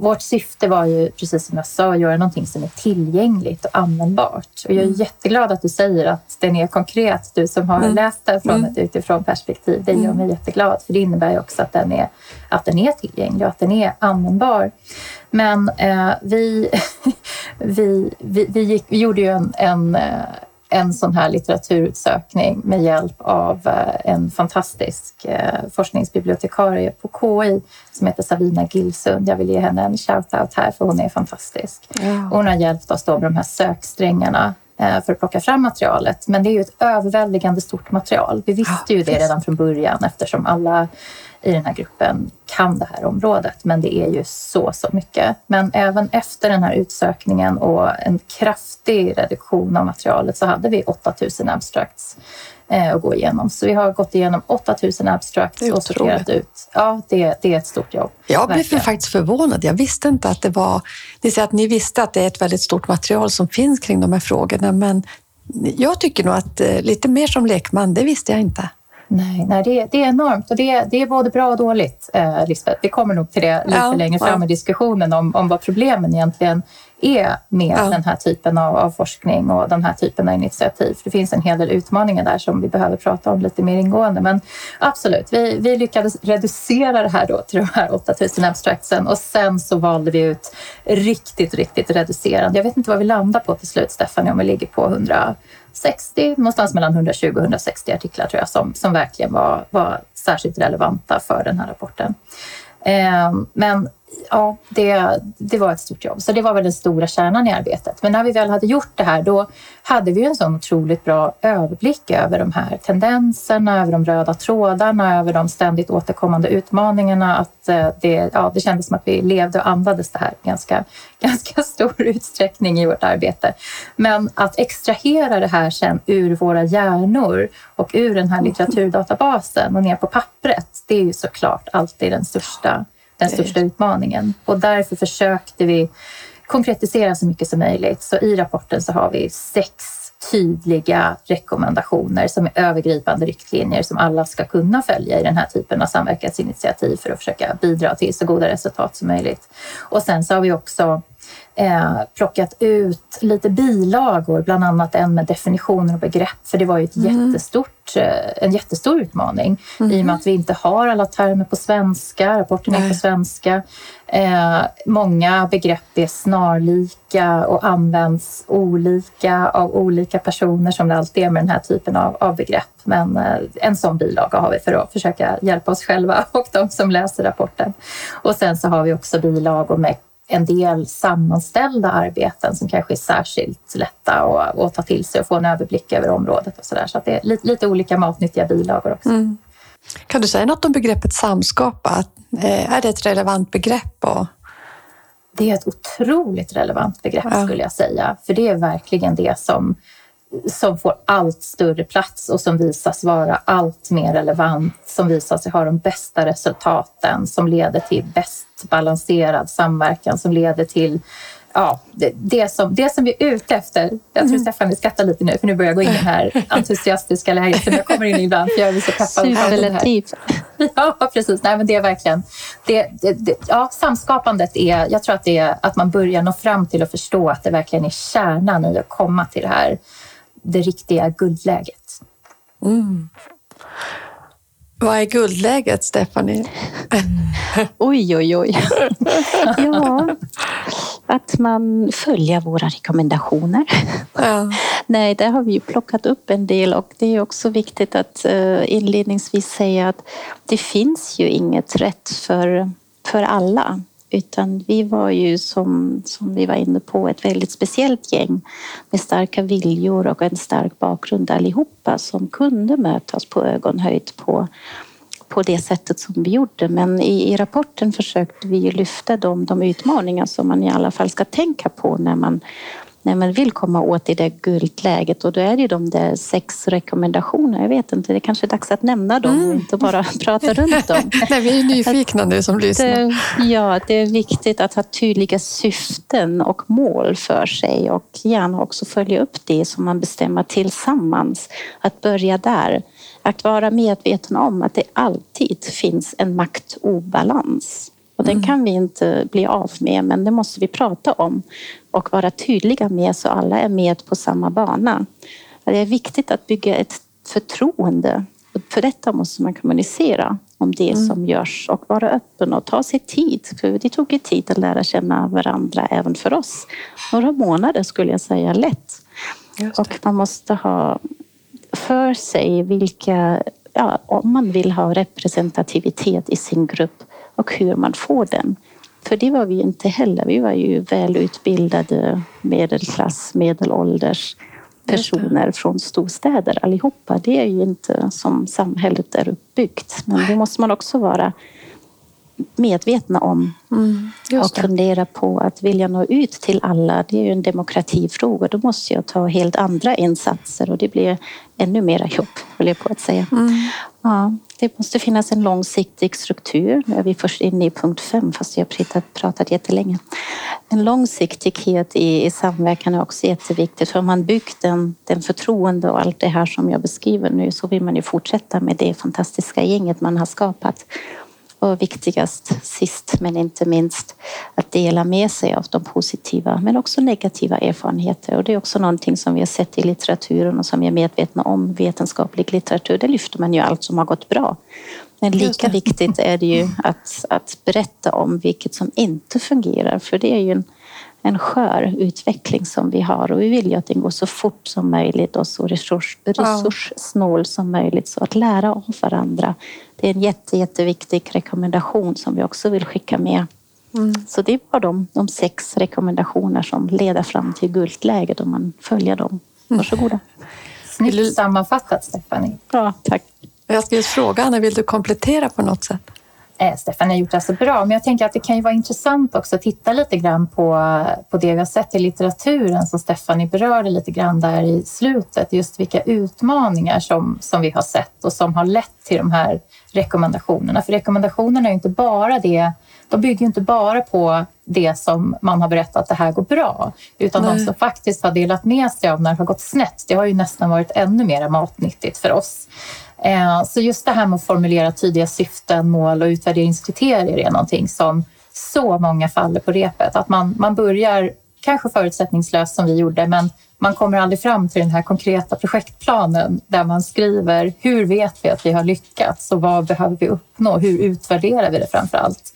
[SPEAKER 2] vårt syfte var ju, precis som jag sa, att göra någonting som är tillgängligt och användbart. Och jag är mm. jätteglad att du säger att den är konkret, du som har mm. läst den från mm. ett utifrån perspektiv. Det gör mm. mig jätteglad, för det innebär ju också att den är, att den är tillgänglig och att den är användbar. Men eh, vi, vi, vi, vi, gick, vi gjorde ju en, en eh, en sån här litteraturutsökning med hjälp av eh, en fantastisk eh, forskningsbibliotekarie på KI som heter Savina Gilsund. Jag vill ge henne en shout-out här för hon är fantastisk. Ja. Hon har hjälpt oss då med de här söksträngarna eh, för att plocka fram materialet. Men det är ju ett överväldigande stort material. Vi visste ju det redan från början eftersom alla i den här gruppen kan det här området. Men det är ju så, så mycket. Men även efter den här utsökningen och en kraftig reduktion av materialet så hade vi 8000 abstracts eh, att gå igenom. Så vi har gått igenom 8000 abstracts och sorterat ut. Ja, det, det är ett stort jobb.
[SPEAKER 4] Jag blev verkligen. faktiskt förvånad. Jag visste inte att det var... Ni säger att ni visste att det är ett väldigt stort material som finns kring de här frågorna, men jag tycker nog att eh, lite mer som lekman, det visste jag inte.
[SPEAKER 2] Nej, nej det, det är enormt och det, det är både bra och dåligt, eh, Lisbeth. Vi kommer nog till det lite ja, längre fram ja. i diskussionen om, om vad problemen egentligen är med ja. den här typen av, av, forskning och den här typen av initiativ. För det finns en hel del utmaningar där som vi behöver prata om lite mer ingående. Men absolut, vi, vi lyckades reducera det här då till de här 8000 abstractsen och sen så valde vi ut riktigt, riktigt reducerande. Jag vet inte vad vi landar på till slut, Stefan, om vi ligger på 100 60, någonstans mellan 120 och 160 artiklar tror jag som, som verkligen var, var särskilt relevanta för den här rapporten. Ehm, men ja, det, det var ett stort jobb. Så det var väl den stora kärnan i arbetet. Men när vi väl hade gjort det här, då hade vi en sån otroligt bra överblick över de här tendenserna, över de röda trådarna, över de ständigt återkommande utmaningarna. Att eh, det, ja, det kändes som att vi levde och andades det här ganska, ganska stor utsträckning i vårt arbete. Men att extrahera det här sen ur våra hjärnor och ur den här litteraturdatabasen och ner på pappret, det är ju såklart alltid den största den största utmaningen. Och därför försökte vi konkretisera så mycket som möjligt. Så i rapporten så har vi sex tydliga rekommendationer som är övergripande riktlinjer som alla ska kunna följa i den här typen av samverkansinitiativ för att försöka bidra till så goda resultat som möjligt. Och sen så har vi också eh, plockat ut lite bilagor, bland annat en med definitioner och begrepp, för det var ju ett
[SPEAKER 4] Mm.
[SPEAKER 2] jättestort, eh, en jättestor utmaning i och med att vi inte har alla termer på svenska, rapporten är på svenska. Eh, många begrepp är snarlika och används olika av olika personer som det alltid är med den här typen av, av begrepp. Men eh, en sån bilaga har vi för att försöka hjälpa oss själva och de som läser rapporten. Och sen så har vi också bilagor med en del sammanställda arbeten som kanske är särskilt lätta att, att ta till sig och få en överblick över området och så där. Så att det är lite, lite olika matnyttiga bilagor också.
[SPEAKER 4] Mm. Kan du säga något om begreppet samskapa? Eh, Är det ett relevant begrepp? Och,
[SPEAKER 2] Det är ett otroligt relevant begrepp
[SPEAKER 4] Ja.
[SPEAKER 2] skulle jag säga. För det är verkligen det som, som får allt större plats och som visas vara allt mer relevant, som visar sig ha de bästa resultaten, som leder till bäst balanserad samverkan, som leder till Ja, det, det, som, det som vi är ute efter. Jag tror Stefan vi skrattar lite nu för nu börjar jag gå in i det här entusiastiska läget som jag kommer in i ibland för jag blir så peppad.
[SPEAKER 3] Superlativ.
[SPEAKER 2] Ja, precis. Nej, men det är verkligen... Det, det, det, ja, samskapandet är... Jag tror att det är att man börjar nå fram till att förstå att det verkligen är kärnan i att komma till det här, det riktiga guldläget.
[SPEAKER 4] mm. Vad är guldläget, Stephanie?
[SPEAKER 3] Oj, oj, oj. ja, att man följer våra rekommendationer.
[SPEAKER 4] Ja.
[SPEAKER 3] Nej, där har vi ju plockat upp en del och det är också viktigt att eh, inledningsvis säga att det finns ju inget rätt för, för alla. Utan vi var ju som, som vi var inne på ett väldigt speciellt gäng med starka viljor och en stark bakgrund allihopa som kunde mötas på ögonhöjd på, på det sättet som vi gjorde. Men i, i rapporten försökte vi ju lyfta de, de utmaningar som man i alla fall ska tänka på när man när man vill komma åt i det guldläget och då är det ju de där sex rekommendationer. Jag vet inte, det är kanske är dags att nämna dem och inte bara prata runt dem.
[SPEAKER 4] Nej, vi är nyfikna nu som lyssnar.
[SPEAKER 3] Ja, det är viktigt att ha tydliga syften och mål för sig och gärna också följa upp det som man bestämmer tillsammans. Att börja där. Att vara medveten om att det alltid finns en maktobalans. Och den kan vi inte bli av med, men det måste vi prata om och vara tydliga med så alla är med på samma bana. Det är viktigt att bygga ett förtroende. Och för detta måste man kommunicera om det som görs och vara öppen och ta sig tid. För det tog ju tid att lära känna varandra även för oss. Några månader skulle jag säga lätt. Och man måste ha för sig vilka, ja, om man vill ha representativitet i sin grupp och hur man får den. För det var vi inte heller. Vi var ju välutbildade medelklass, medelålders personer från storstäder allihopa. Det är ju inte som samhället är uppbyggt. Men det måste man också vara medvetna om
[SPEAKER 4] Mm,
[SPEAKER 3] och fundera på att vilja nå ut till alla. Det är ju en demokratifråga. Då måste jag ta helt andra insatser och det blir ännu mera jobb, höll jag på att säga.
[SPEAKER 4] Mm.
[SPEAKER 3] Ja, det måste finnas en långsiktig struktur. Nu är vi först inne i punkt fem, fast jag har pratat, jättelänge. En långsiktighet i, i samverkan är också jätteviktigt. För om man byggt den, den förtroende och allt det här som jag beskriver nu så vill man ju fortsätta med det fantastiska gänget man har skapat. Och viktigast, sist men inte minst, att dela med sig av de positiva men också negativa erfarenheter. Och det är också någonting som vi har sett i litteraturen och som vi är medvetna om. Vetenskaplig litteratur, där lyfter man ju allt som har gått bra. Men lika viktigt är det ju att, att berätta om vilket som inte fungerar. För det är ju en, en skör utveckling som vi har och vi vill ju att den går så fort som möjligt och så resurs, resurssnål som möjligt. Så att lära av varandra, det är en jätte, jätteviktig rekommendation som vi också vill skicka med.
[SPEAKER 4] Mm.
[SPEAKER 3] Så det var de, de sex rekommendationer som leder fram till guldläget om man följer dem. Varsågoda.
[SPEAKER 2] Snyggt sammanfattat, Stephanie.
[SPEAKER 3] Ja, tack.
[SPEAKER 4] Jag ska just fråga, Anna, vill du komplettera på något sätt?
[SPEAKER 2] Eh, Stefan har gjort det så bra, men jag tänker att det kan ju vara intressant också att titta lite grann på, på det vi har sett i litteraturen som Stefanie berörde lite grann där i slutet. Just vilka utmaningar som, som vi har sett och som har lett till de här rekommendationerna. För rekommendationerna är ju inte bara det, de bygger ju inte bara på det som man har berättat att det här går bra, utan de
[SPEAKER 4] Nej.
[SPEAKER 2] som faktiskt har delat med sig av när det har gått snett, det har ju nästan varit ännu mer matnyttigt för oss. Eh, så just det här med att formulera tydliga syften, mål och utvärderingskriterier är någonting som så många faller på repet. Att man, man börjar kanske förutsättningslöst som vi gjorde, men man kommer aldrig fram till den här konkreta projektplanen där man skriver hur vet vi att vi har lyckats och vad behöver vi uppnå? Hur utvärderar vi det framför allt?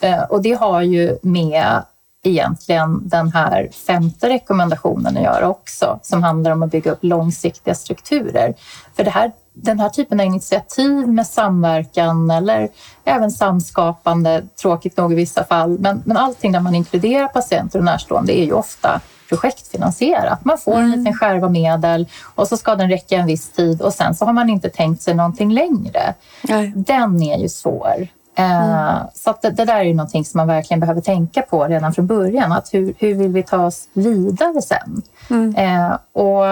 [SPEAKER 2] Eh, och det har ju med egentligen den här femte rekommendationen att göra också, som handlar om att bygga upp långsiktiga strukturer. För det här, den här typen av initiativ med samverkan eller även samskapande, tråkigt nog i vissa fall, men, men allting där man inkluderar patienter och närstående är ju ofta projektfinansierat. Man får en mm. liten skärva medel och så ska den räcka en viss tid och sen så har man inte tänkt sig någonting längre. Nej. Den är ju svår. Mm. Eh, så det, det, där är ju någonting som man verkligen behöver tänka på redan från början. Att hur, hur vill vi ta oss vidare sen? Mm. Eh, och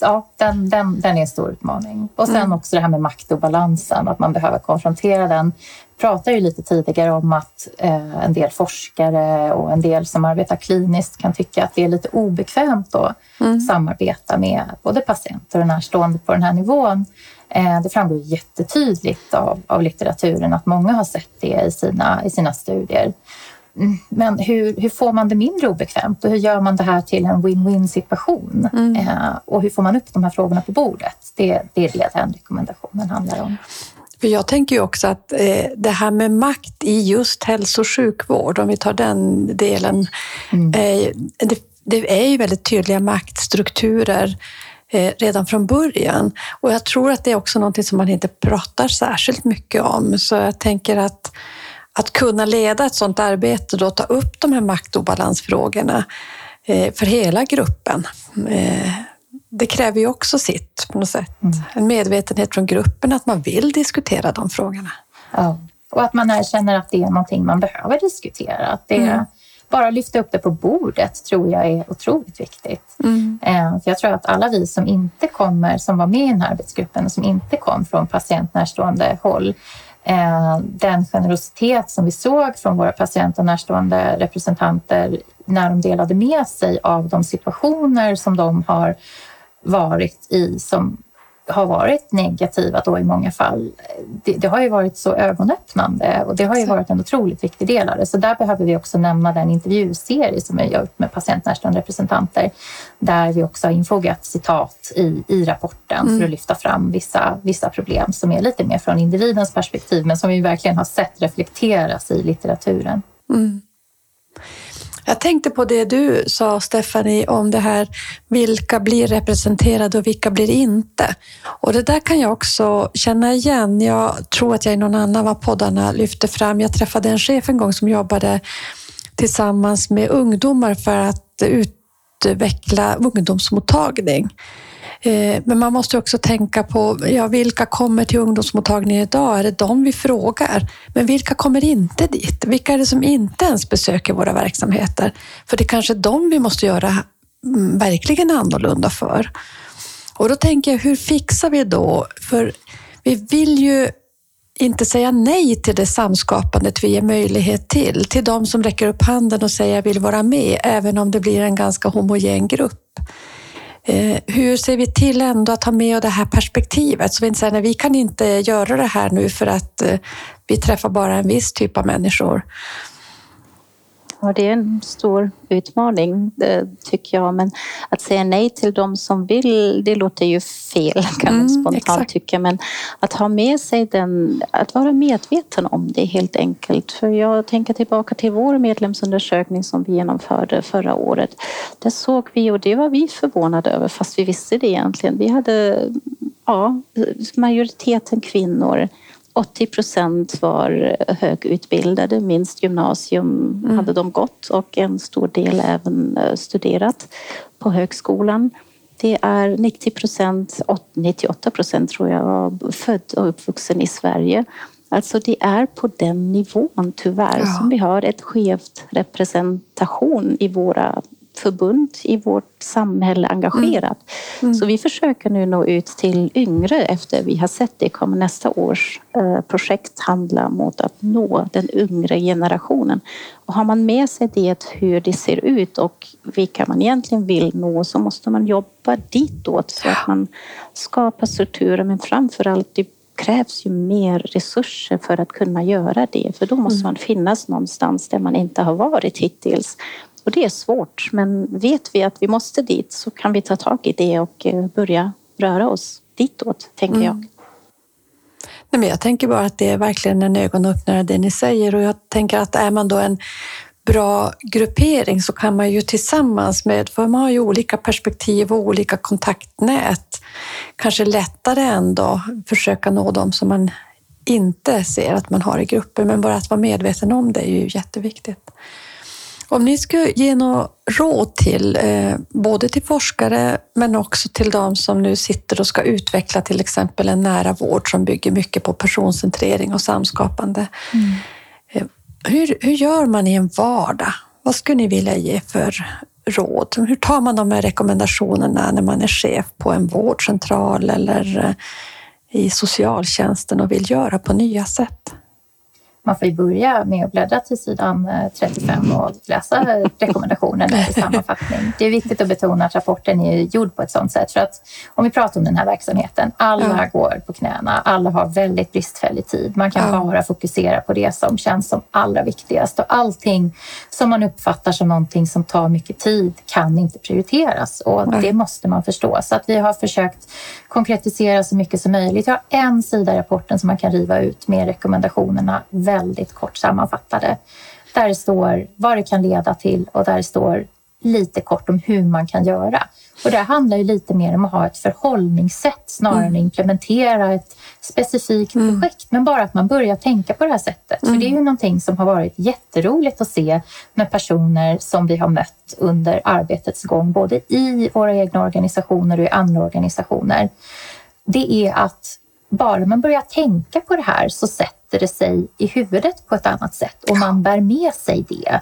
[SPEAKER 2] ja, den, den, den är en stor utmaning. Och sen mm. också det här med maktobalansen, att man behöver konfrontera den. Vi pratade ju lite tidigare om att eh, en del forskare och en del som arbetar kliniskt kan tycka att det är lite obekvämt att mm. samarbeta med både patienter och närstående på den här nivån. Eh, det framgår jättetydligt av, av litteraturen att många har sett det i sina, i sina studier. Mm, men hur, hur får man det mindre obekvämt och hur gör man det här till en win-win situation? Mm. Eh, och hur får man upp de här frågorna på bordet? Det, det är det den rekommendationen handlar om.
[SPEAKER 4] För jag tänker ju också att eh, det här med makt i just hälso och sjukvård, om vi tar den delen, mm. eh, det, det, är ju väldigt tydliga maktstrukturer Eh, redan från början. Och jag tror att det är också någonting som man inte pratar särskilt mycket om. Så jag tänker att att kunna leda ett sådant arbete och ta upp de här maktobalansfrågorna eh, för hela gruppen. Eh, det kräver ju också sitt på något sätt. Mm. En medvetenhet från gruppen att man vill diskutera de frågorna.
[SPEAKER 2] Ja. Och att man känner att det är någonting man behöver diskutera. Att det, mm bara lyfta upp det på bordet tror jag är otroligt viktigt. Mm. Eh, för jag tror att alla vi som inte kommer, som var med i den här arbetsgruppen och som inte kom från patientnärstående håll, eh, den generositet som vi såg från våra patient och närstående representanter när de delade med sig av de situationer som de har varit i som har varit negativa då i många fall, det, det, har ju varit så ögonöppnande och det har ju varit en otroligt viktig del av det. Så där behöver vi också nämna den intervjuserie som vi har gjort med patientnärstående representanter där vi också har infogat citat i, i rapporten mm. för att lyfta fram vissa, vissa problem som är lite mer från individens perspektiv men som vi verkligen har sett reflekteras i litteraturen. Mm.
[SPEAKER 4] Jag tänkte på det du sa, Stephanie, om det här vilka blir representerade och vilka blir inte. Och det där kan jag också känna igen. Jag tror att jag i någon annan av poddarna lyfte fram. Jag träffade en chef en gång som jobbade tillsammans med ungdomar för att utveckla ungdomsmottagning. Eh, men man måste också tänka på ja, vilka kommer till ungdomsmottagningen idag? Är det de vi frågar? Men vilka kommer inte dit? Vilka är det som inte ens besöker våra verksamheter? För det är kanske de vi måste göra mm, verkligen annorlunda för. Och då tänker jag, hur fixar vi då? För vi vill ju inte säga nej till det samskapandet vi ger möjlighet till. Till de som räcker upp handen och säger jag vill vara med, även om det blir en ganska homogen grupp. Eh, hur ser vi till ändå att ha med det här perspektivet? Så vi inte säger att vi kan inte göra det här nu för att eh, vi träffar bara en viss typ av människor.
[SPEAKER 3] Och det är en stor utmaning tycker jag. Men att säga nej till de som vill, det låter ju fel kan man mm, spontant exakt. tycka. Men att ha med sig den, att vara medveten om det helt enkelt. För jag tänker tillbaka till vår medlemsundersökning som vi genomförde förra året. Där såg vi, och det var vi förvånade över fast vi visste det egentligen. Vi hade ja, majoriteten kvinnor 80 procent var högutbildade, minst gymnasium mm. hade de gått och en stor del även eh, studerat på högskolan. Det är 90 procent, 98 procent tror jag, var född och uppvuxen i Sverige. Alltså det är på den nivån tyvärr ja. som vi har ett skevt representation i våra förbund i vårt samhälle engagerat. Mm. Mm. Så vi försöker nu nå ut till yngre efter vi har sett det kommer nästa års eh, projekt handla mot att nå den yngre generationen. Och har man med sig det hur det ser ut och vilka man egentligen vill nå så måste man jobba ditåt så att man skapar strukturer men framförallt krävs ju mer resurser för att kunna göra det. För då måste man finnas någonstans där man inte har varit hittills. Och det är svårt, men vet vi att vi måste dit så kan vi ta tag i det och eh, börja röra oss ditåt, tänker jag. Mm.
[SPEAKER 4] Nej, men jag tänker bara att det är verkligen en ögonöppnare det ni säger och jag tänker att är man då en bra gruppering så kan man ju tillsammans med, för man har ju olika perspektiv och olika kontaktnät, kanske lättare ändå försöka nå dem som man inte ser att man har i grupper. Men bara att vara medveten om det är ju jätteviktigt. Om ni skulle ge något råd till eh, både till forskare men också till de som nu sitter och ska utveckla till exempel en nära vård som bygger mycket på personcentrering och samskapande. Mm. Eh, hur, hur gör man i en vardag? Vad skulle ni vilja ge för råd? Hur tar man de här rekommendationerna när man är chef på en vårdcentral eller eh, i socialtjänsten och vill göra på nya sätt?
[SPEAKER 2] Man får ju börja med att bläddra till sidan 35 och läsa rekommendationerna i sammanfattning. Det är viktigt att betona att rapporten är gjord på ett sådant sätt för att om vi pratar om den här verksamheten, alla ja. går på knäna, alla har väldigt bristfällig tid. Man kan ja. bara fokusera på det som känns som allra viktigast och allting som man uppfattar som någonting som tar mycket tid kan inte prioriteras och ja. det måste man förstå. Så att vi har försökt konkretisera så mycket som möjligt. Jag har en sida i rapporten som man kan riva ut med rekommendationerna väldigt kort sammanfattade. Där det står vad det kan leda till och där det står lite kort om hur man kan göra. Och det handlar ju lite mer om att ha ett förhållningssätt snarare mm. än att implementera ett specifikt mm. projekt. Men bara att man börjar tänka på det här sättet. Mm. För det är ju någonting som har varit jätteroligt att se med personer som vi har mött under arbetets gång, både i våra egna organisationer och i andra organisationer. Det är att bara man börjar tänka på det här så sätter det sig i huvudet på ett annat sätt och man bär med sig det.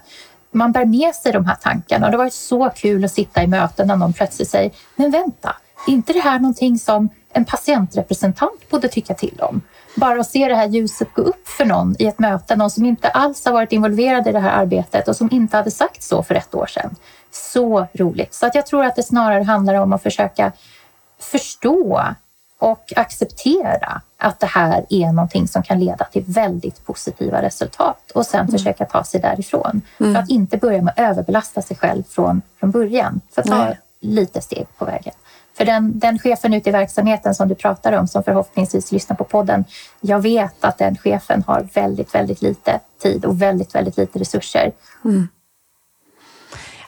[SPEAKER 2] Man bär med sig de här tankarna och det var så kul att sitta i möten när någon plötsligt säger, men vänta, är inte det här någonting som en patientrepresentant borde tycka till om? Bara att se det här ljuset gå upp för någon i ett möte, någon som inte alls har varit involverad i det här arbetet och som inte hade sagt så för ett år sedan. Så roligt. Så att jag tror att det snarare handlar om att försöka förstå och acceptera att det här är någonting som kan leda till väldigt positiva resultat och sen mm. försöka ta sig därifrån. Mm. För att inte börja med att överbelasta sig själv från, från början. För att ta Nej. lite steg på vägen. För den, den chefen ute i verksamheten som du pratar om, som förhoppningsvis lyssnar på podden, jag vet att den chefen har väldigt, väldigt lite tid och väldigt, väldigt lite resurser. Mm.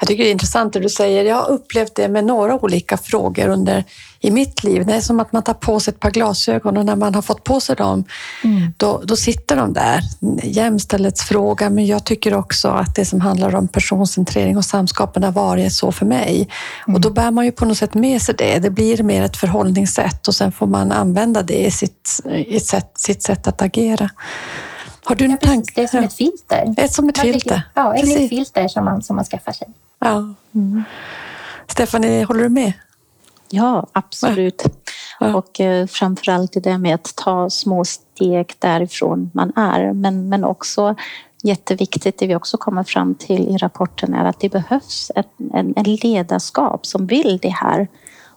[SPEAKER 4] Jag tycker det är intressant det du säger. Jag har upplevt det med några olika frågor under i mitt liv. Det är som att man tar på sig ett par glasögon och när man har fått på sig dem, mm. då, då sitter de där. Jämställdhetsfråga, men jag tycker också att det som handlar om personcentrering och samskapande har varit så för mig. Mm. Och då bär man ju på något sätt med sig det. Det blir mer ett förhållningssätt och sen får man använda det i sitt, i sätt, sitt sätt att agera.
[SPEAKER 2] Har du ja, tanke? Det är som ett filter.
[SPEAKER 4] Ett som ett filter.
[SPEAKER 2] Ja, ett filter som man, som man skaffar sig.
[SPEAKER 4] Ja. Mm. Stephanie, håller du med?
[SPEAKER 3] Ja, absolut. Ja. Och eh, framförallt i det med att ta små steg därifrån man är. Men, men också jätteviktigt, det vi också kommer fram till i rapporten är att det behövs ett, en, en ledarskap som vill det här.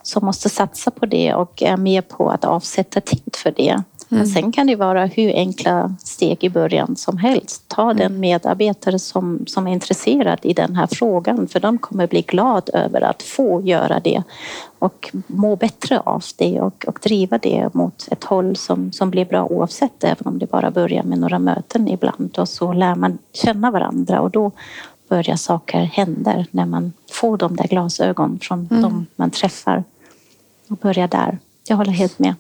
[SPEAKER 3] Som måste satsa på det och är med på att avsätta tid för det. Men mm. sen kan det vara hur enkla steg i början som helst. Ta mm. den medarbetare som, som är intresserad i den här frågan för de kommer bli glad över att få göra det och må bättre av det och, och driva det mot ett håll som, som blir bra oavsett även om det bara börjar med några möten ibland och så lär man känna varandra och då börjar saker hända när man får de där glasögon från mm. de man träffar och börjar där. Jag håller helt med.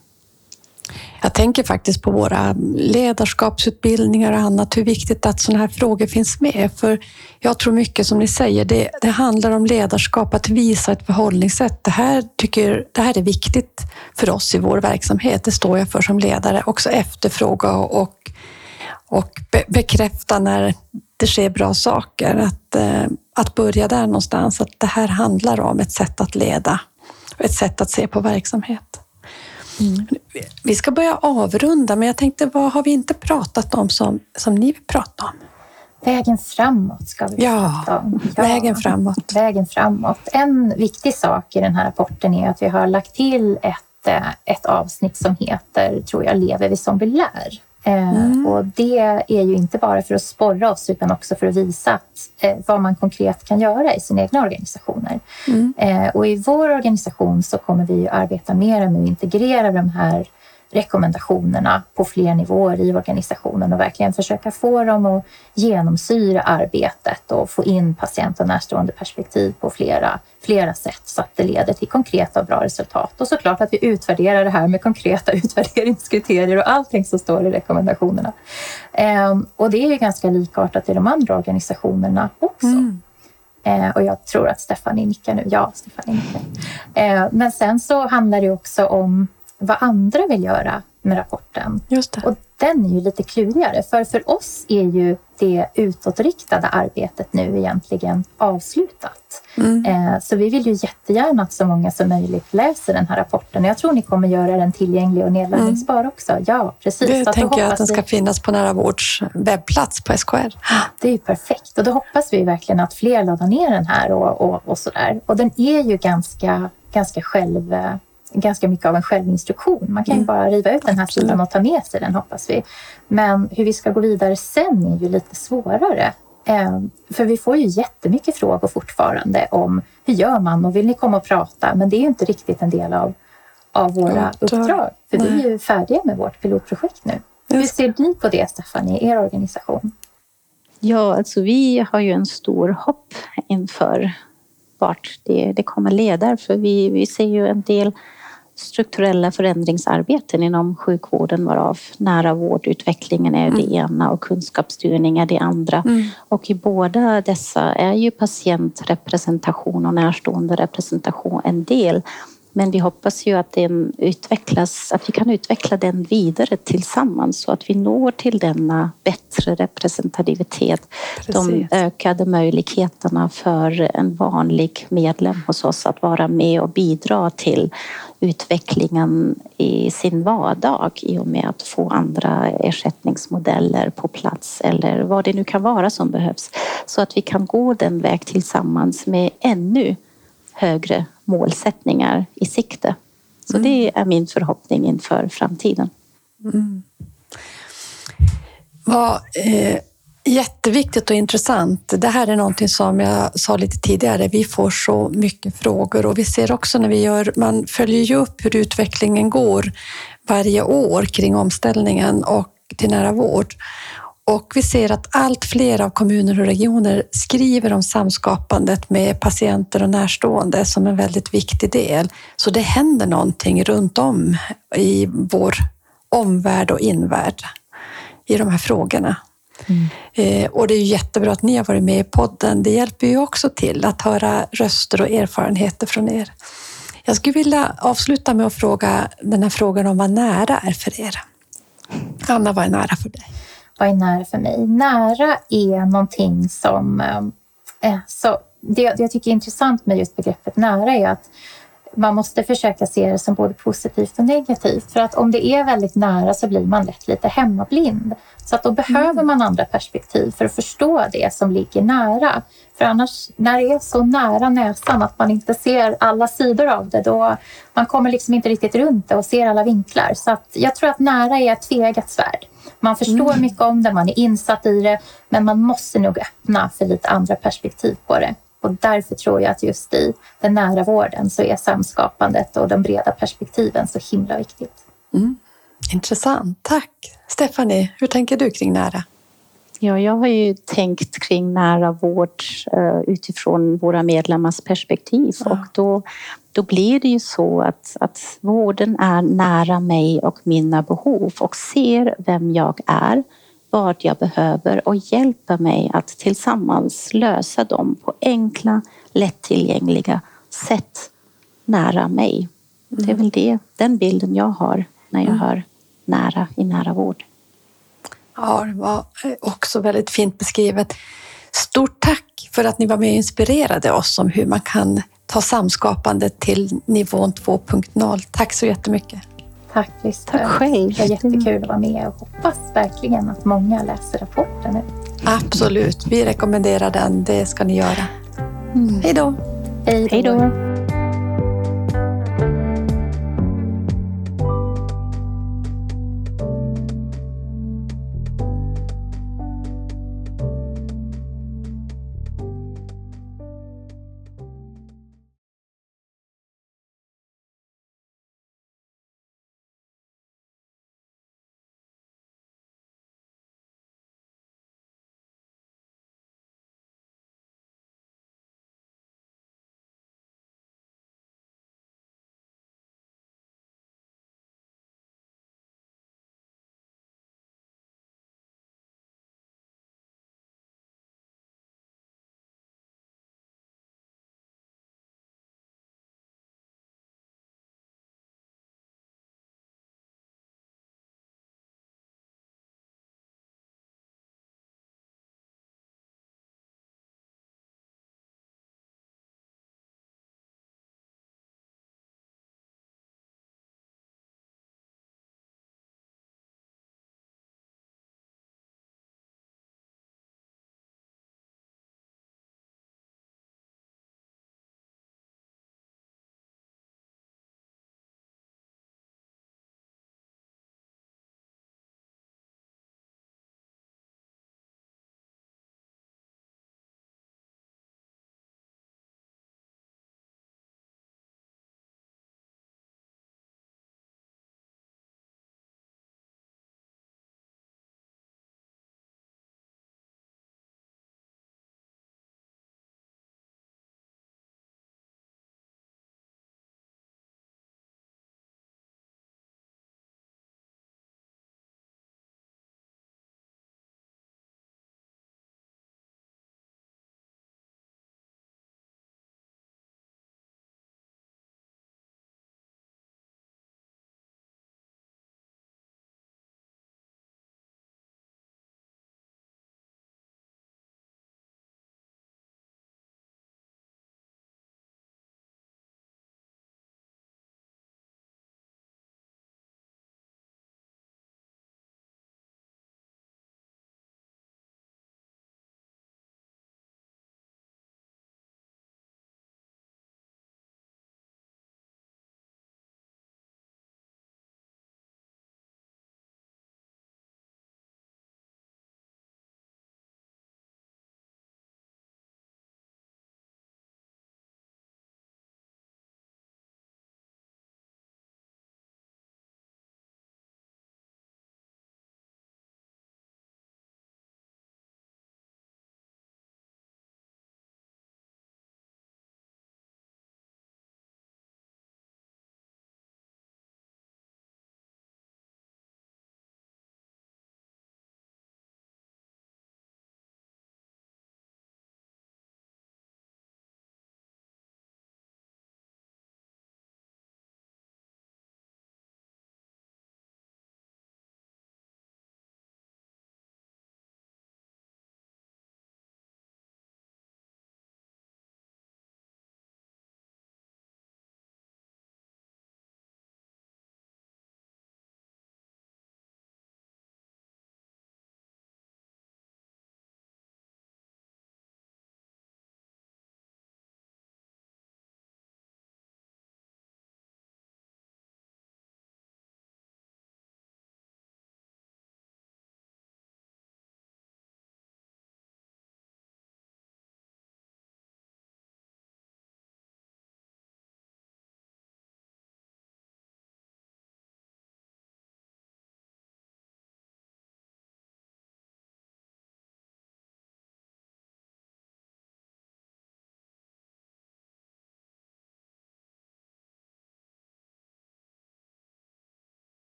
[SPEAKER 4] Jag tänker faktiskt på våra ledarskapsutbildningar och annat, hur viktigt att sådana här frågor finns med. För jag tror mycket som ni säger, det, det handlar om ledarskap, att visa ett förhållningssätt. Det här, tycker, det här är viktigt för oss i vår verksamhet. Det står jag för som ledare. Också efterfråga och, och be, bekräfta när det sker bra saker. Att, eh, att börja där någonstans, att det här handlar om ett sätt att leda, ett sätt att se på verksamhet. Mm. Vi ska börja avrunda, men jag tänkte, vad har vi inte pratat om som, som ni vill prata om?
[SPEAKER 2] Vägen framåt ska vi
[SPEAKER 4] ja, prata om. Ja, vägen framåt.
[SPEAKER 2] Vägen framåt. En viktig sak i den här rapporten är att vi har lagt till ett eh, ett avsnitt som heter, tror jag, Lever vi som vi lär? Eh,
[SPEAKER 4] Mm.
[SPEAKER 2] Och det är ju inte bara för att sporra oss utan också för att visa att, eh, vad man konkret kan göra i sina egna organisationer.
[SPEAKER 4] Mm.
[SPEAKER 2] Eh, och i vår organisation så kommer vi arbeta mer med att integrera de här rekommendationerna på fler nivåer i organisationen och verkligen försöka få dem att genomsyra arbetet och få in patient och närstående perspektiv på flera, flera sätt så att det leder till konkreta och bra resultat. Och såklart att vi utvärderar det här med konkreta utvärderingskriterier och allting som står i rekommendationerna. Ehm, och det är ju ganska likartat i de andra organisationerna också.
[SPEAKER 4] Mm.
[SPEAKER 2] Eh, och jag tror att Stephanie nickar nu. Ja, Stephanie nickar. Eh, men sen så handlar det också om vad andra vill göra med rapporten. Och den är ju lite klurigare, för för oss är ju det utåtriktade arbetet nu egentligen avslutat.
[SPEAKER 4] Mm.
[SPEAKER 2] Eh, så vi vill ju jättegärna att så många som möjligt läser den här rapporten. Jag tror ni kommer göra den tillgänglig och nedladdningsbar också. Ja, precis.
[SPEAKER 4] Det
[SPEAKER 2] Så
[SPEAKER 4] tänker jag att den ska
[SPEAKER 2] vi-
[SPEAKER 4] finnas på Nära Vårds webbplats på SKR.
[SPEAKER 2] Det är ju perfekt och då hoppas vi verkligen att fler laddar ner den här och, och, och sådär. Och den är ju ganska, ganska själv eh, ganska mycket av en självinstruktion. Man kan ju
[SPEAKER 4] Mm.
[SPEAKER 2] bara riva ut den här
[SPEAKER 4] Absolut.
[SPEAKER 2] sidan och ta med sig den hoppas vi. Men hur vi ska gå vidare sen är ju lite svårare. Eh, för vi får ju jättemycket frågor fortfarande om hur gör man och vill ni komma och prata? Men det är ju inte riktigt en del av, av våra
[SPEAKER 4] Uppdrag.
[SPEAKER 2] uppdrag. För vi är ju färdiga med vårt pilotprojekt nu. Hur ser ni på det Staffan i er organisation?
[SPEAKER 3] Ja, alltså vi har ju en stor hopp inför vart det, det kommer leda. För vi, vi ser ju en del strukturella förändringsarbeten inom sjukvården varav nära vårdutvecklingen är det ena och kunskapsstyrning är det andra.
[SPEAKER 4] Mm.
[SPEAKER 3] Och i båda dessa är ju patientrepresentation och närstående representation en del. Men vi hoppas ju att den utvecklas, att vi kan utveckla den vidare tillsammans så att vi når till denna bättre representativitet. De
[SPEAKER 4] Precis.
[SPEAKER 3] ökade möjligheterna för en vanlig medlem hos oss att vara med och bidra till utvecklingen i sin vardag i och med att få andra ersättningsmodeller på plats eller vad det nu kan vara som behövs. Så att vi kan gå den väg tillsammans med ännu högre målsättningar i sikte. Så det är min förhoppning inför framtiden.
[SPEAKER 4] Vad eh, jätteviktigt och intressant. Det här är någonting som jag sa lite tidigare. Vi får så mycket frågor och vi ser också när vi gör, man följer ju upp hur utvecklingen går varje år kring omställningen och till nära vård. Och vi ser att allt fler av kommuner och regioner skriver om samskapandet med patienter och närstående som en väldigt viktig del. Så det händer någonting runt om i vår omvärld och invärld i de här frågorna. Eh, och det är jättebra att ni har varit med i podden. Det hjälper ju också till att höra röster och erfarenheter från er. Jag skulle vilja avsluta med att fråga den här frågan om vad nära är för er. Anna, vad är nära för dig?
[SPEAKER 2] Vad är nära för mig? Nära är någonting som... Eh, så det, det jag tycker är intressant med just begreppet nära är att man måste försöka se det som både positivt och negativt. För att om det är väldigt nära så blir man lätt lite hemmablind. Så att då behöver man andra perspektiv för att förstå det som ligger nära. För annars, när det är så nära näsan att man inte ser alla sidor av det, då man kommer liksom inte riktigt runt det och ser alla vinklar. Så att jag tror att nära är ett tveeggat svärd. Man förstår mycket om det, man är insatt i det, men man måste nog öppna för lite andra perspektiv på det. Och därför tror jag att just i den nära vården så är samskapandet och de breda perspektiven så himla viktigt.
[SPEAKER 4] Intressant, tack. Stephanie, hur tänker du kring nära?
[SPEAKER 3] Ja, jag har ju tänkt kring nära vård eh, utifrån våra medlemmars perspektiv
[SPEAKER 4] Ja.
[SPEAKER 3] och då, då blir det ju så att, att vården är nära mig och mina behov och ser vem jag är, vad jag behöver och hjälper mig att tillsammans lösa dem på enkla, lättillgängliga sätt nära mig. Det är väl det, den bilden jag har när jag hör nära i nära vård.
[SPEAKER 4] Ja, det var eh, också väldigt fint beskrivet. Stort tack för att ni var med och inspirerade oss om hur man kan ta samskapandet till nivån 2.0. Tack så jättemycket.
[SPEAKER 2] Tack Lisbeth.
[SPEAKER 3] Tack själv.
[SPEAKER 2] Det var jättekul att vara med och hoppas verkligen att många läser rapporten nu.
[SPEAKER 4] Absolut, vi rekommenderar den. Det ska ni göra. Hej då!
[SPEAKER 3] Hej då!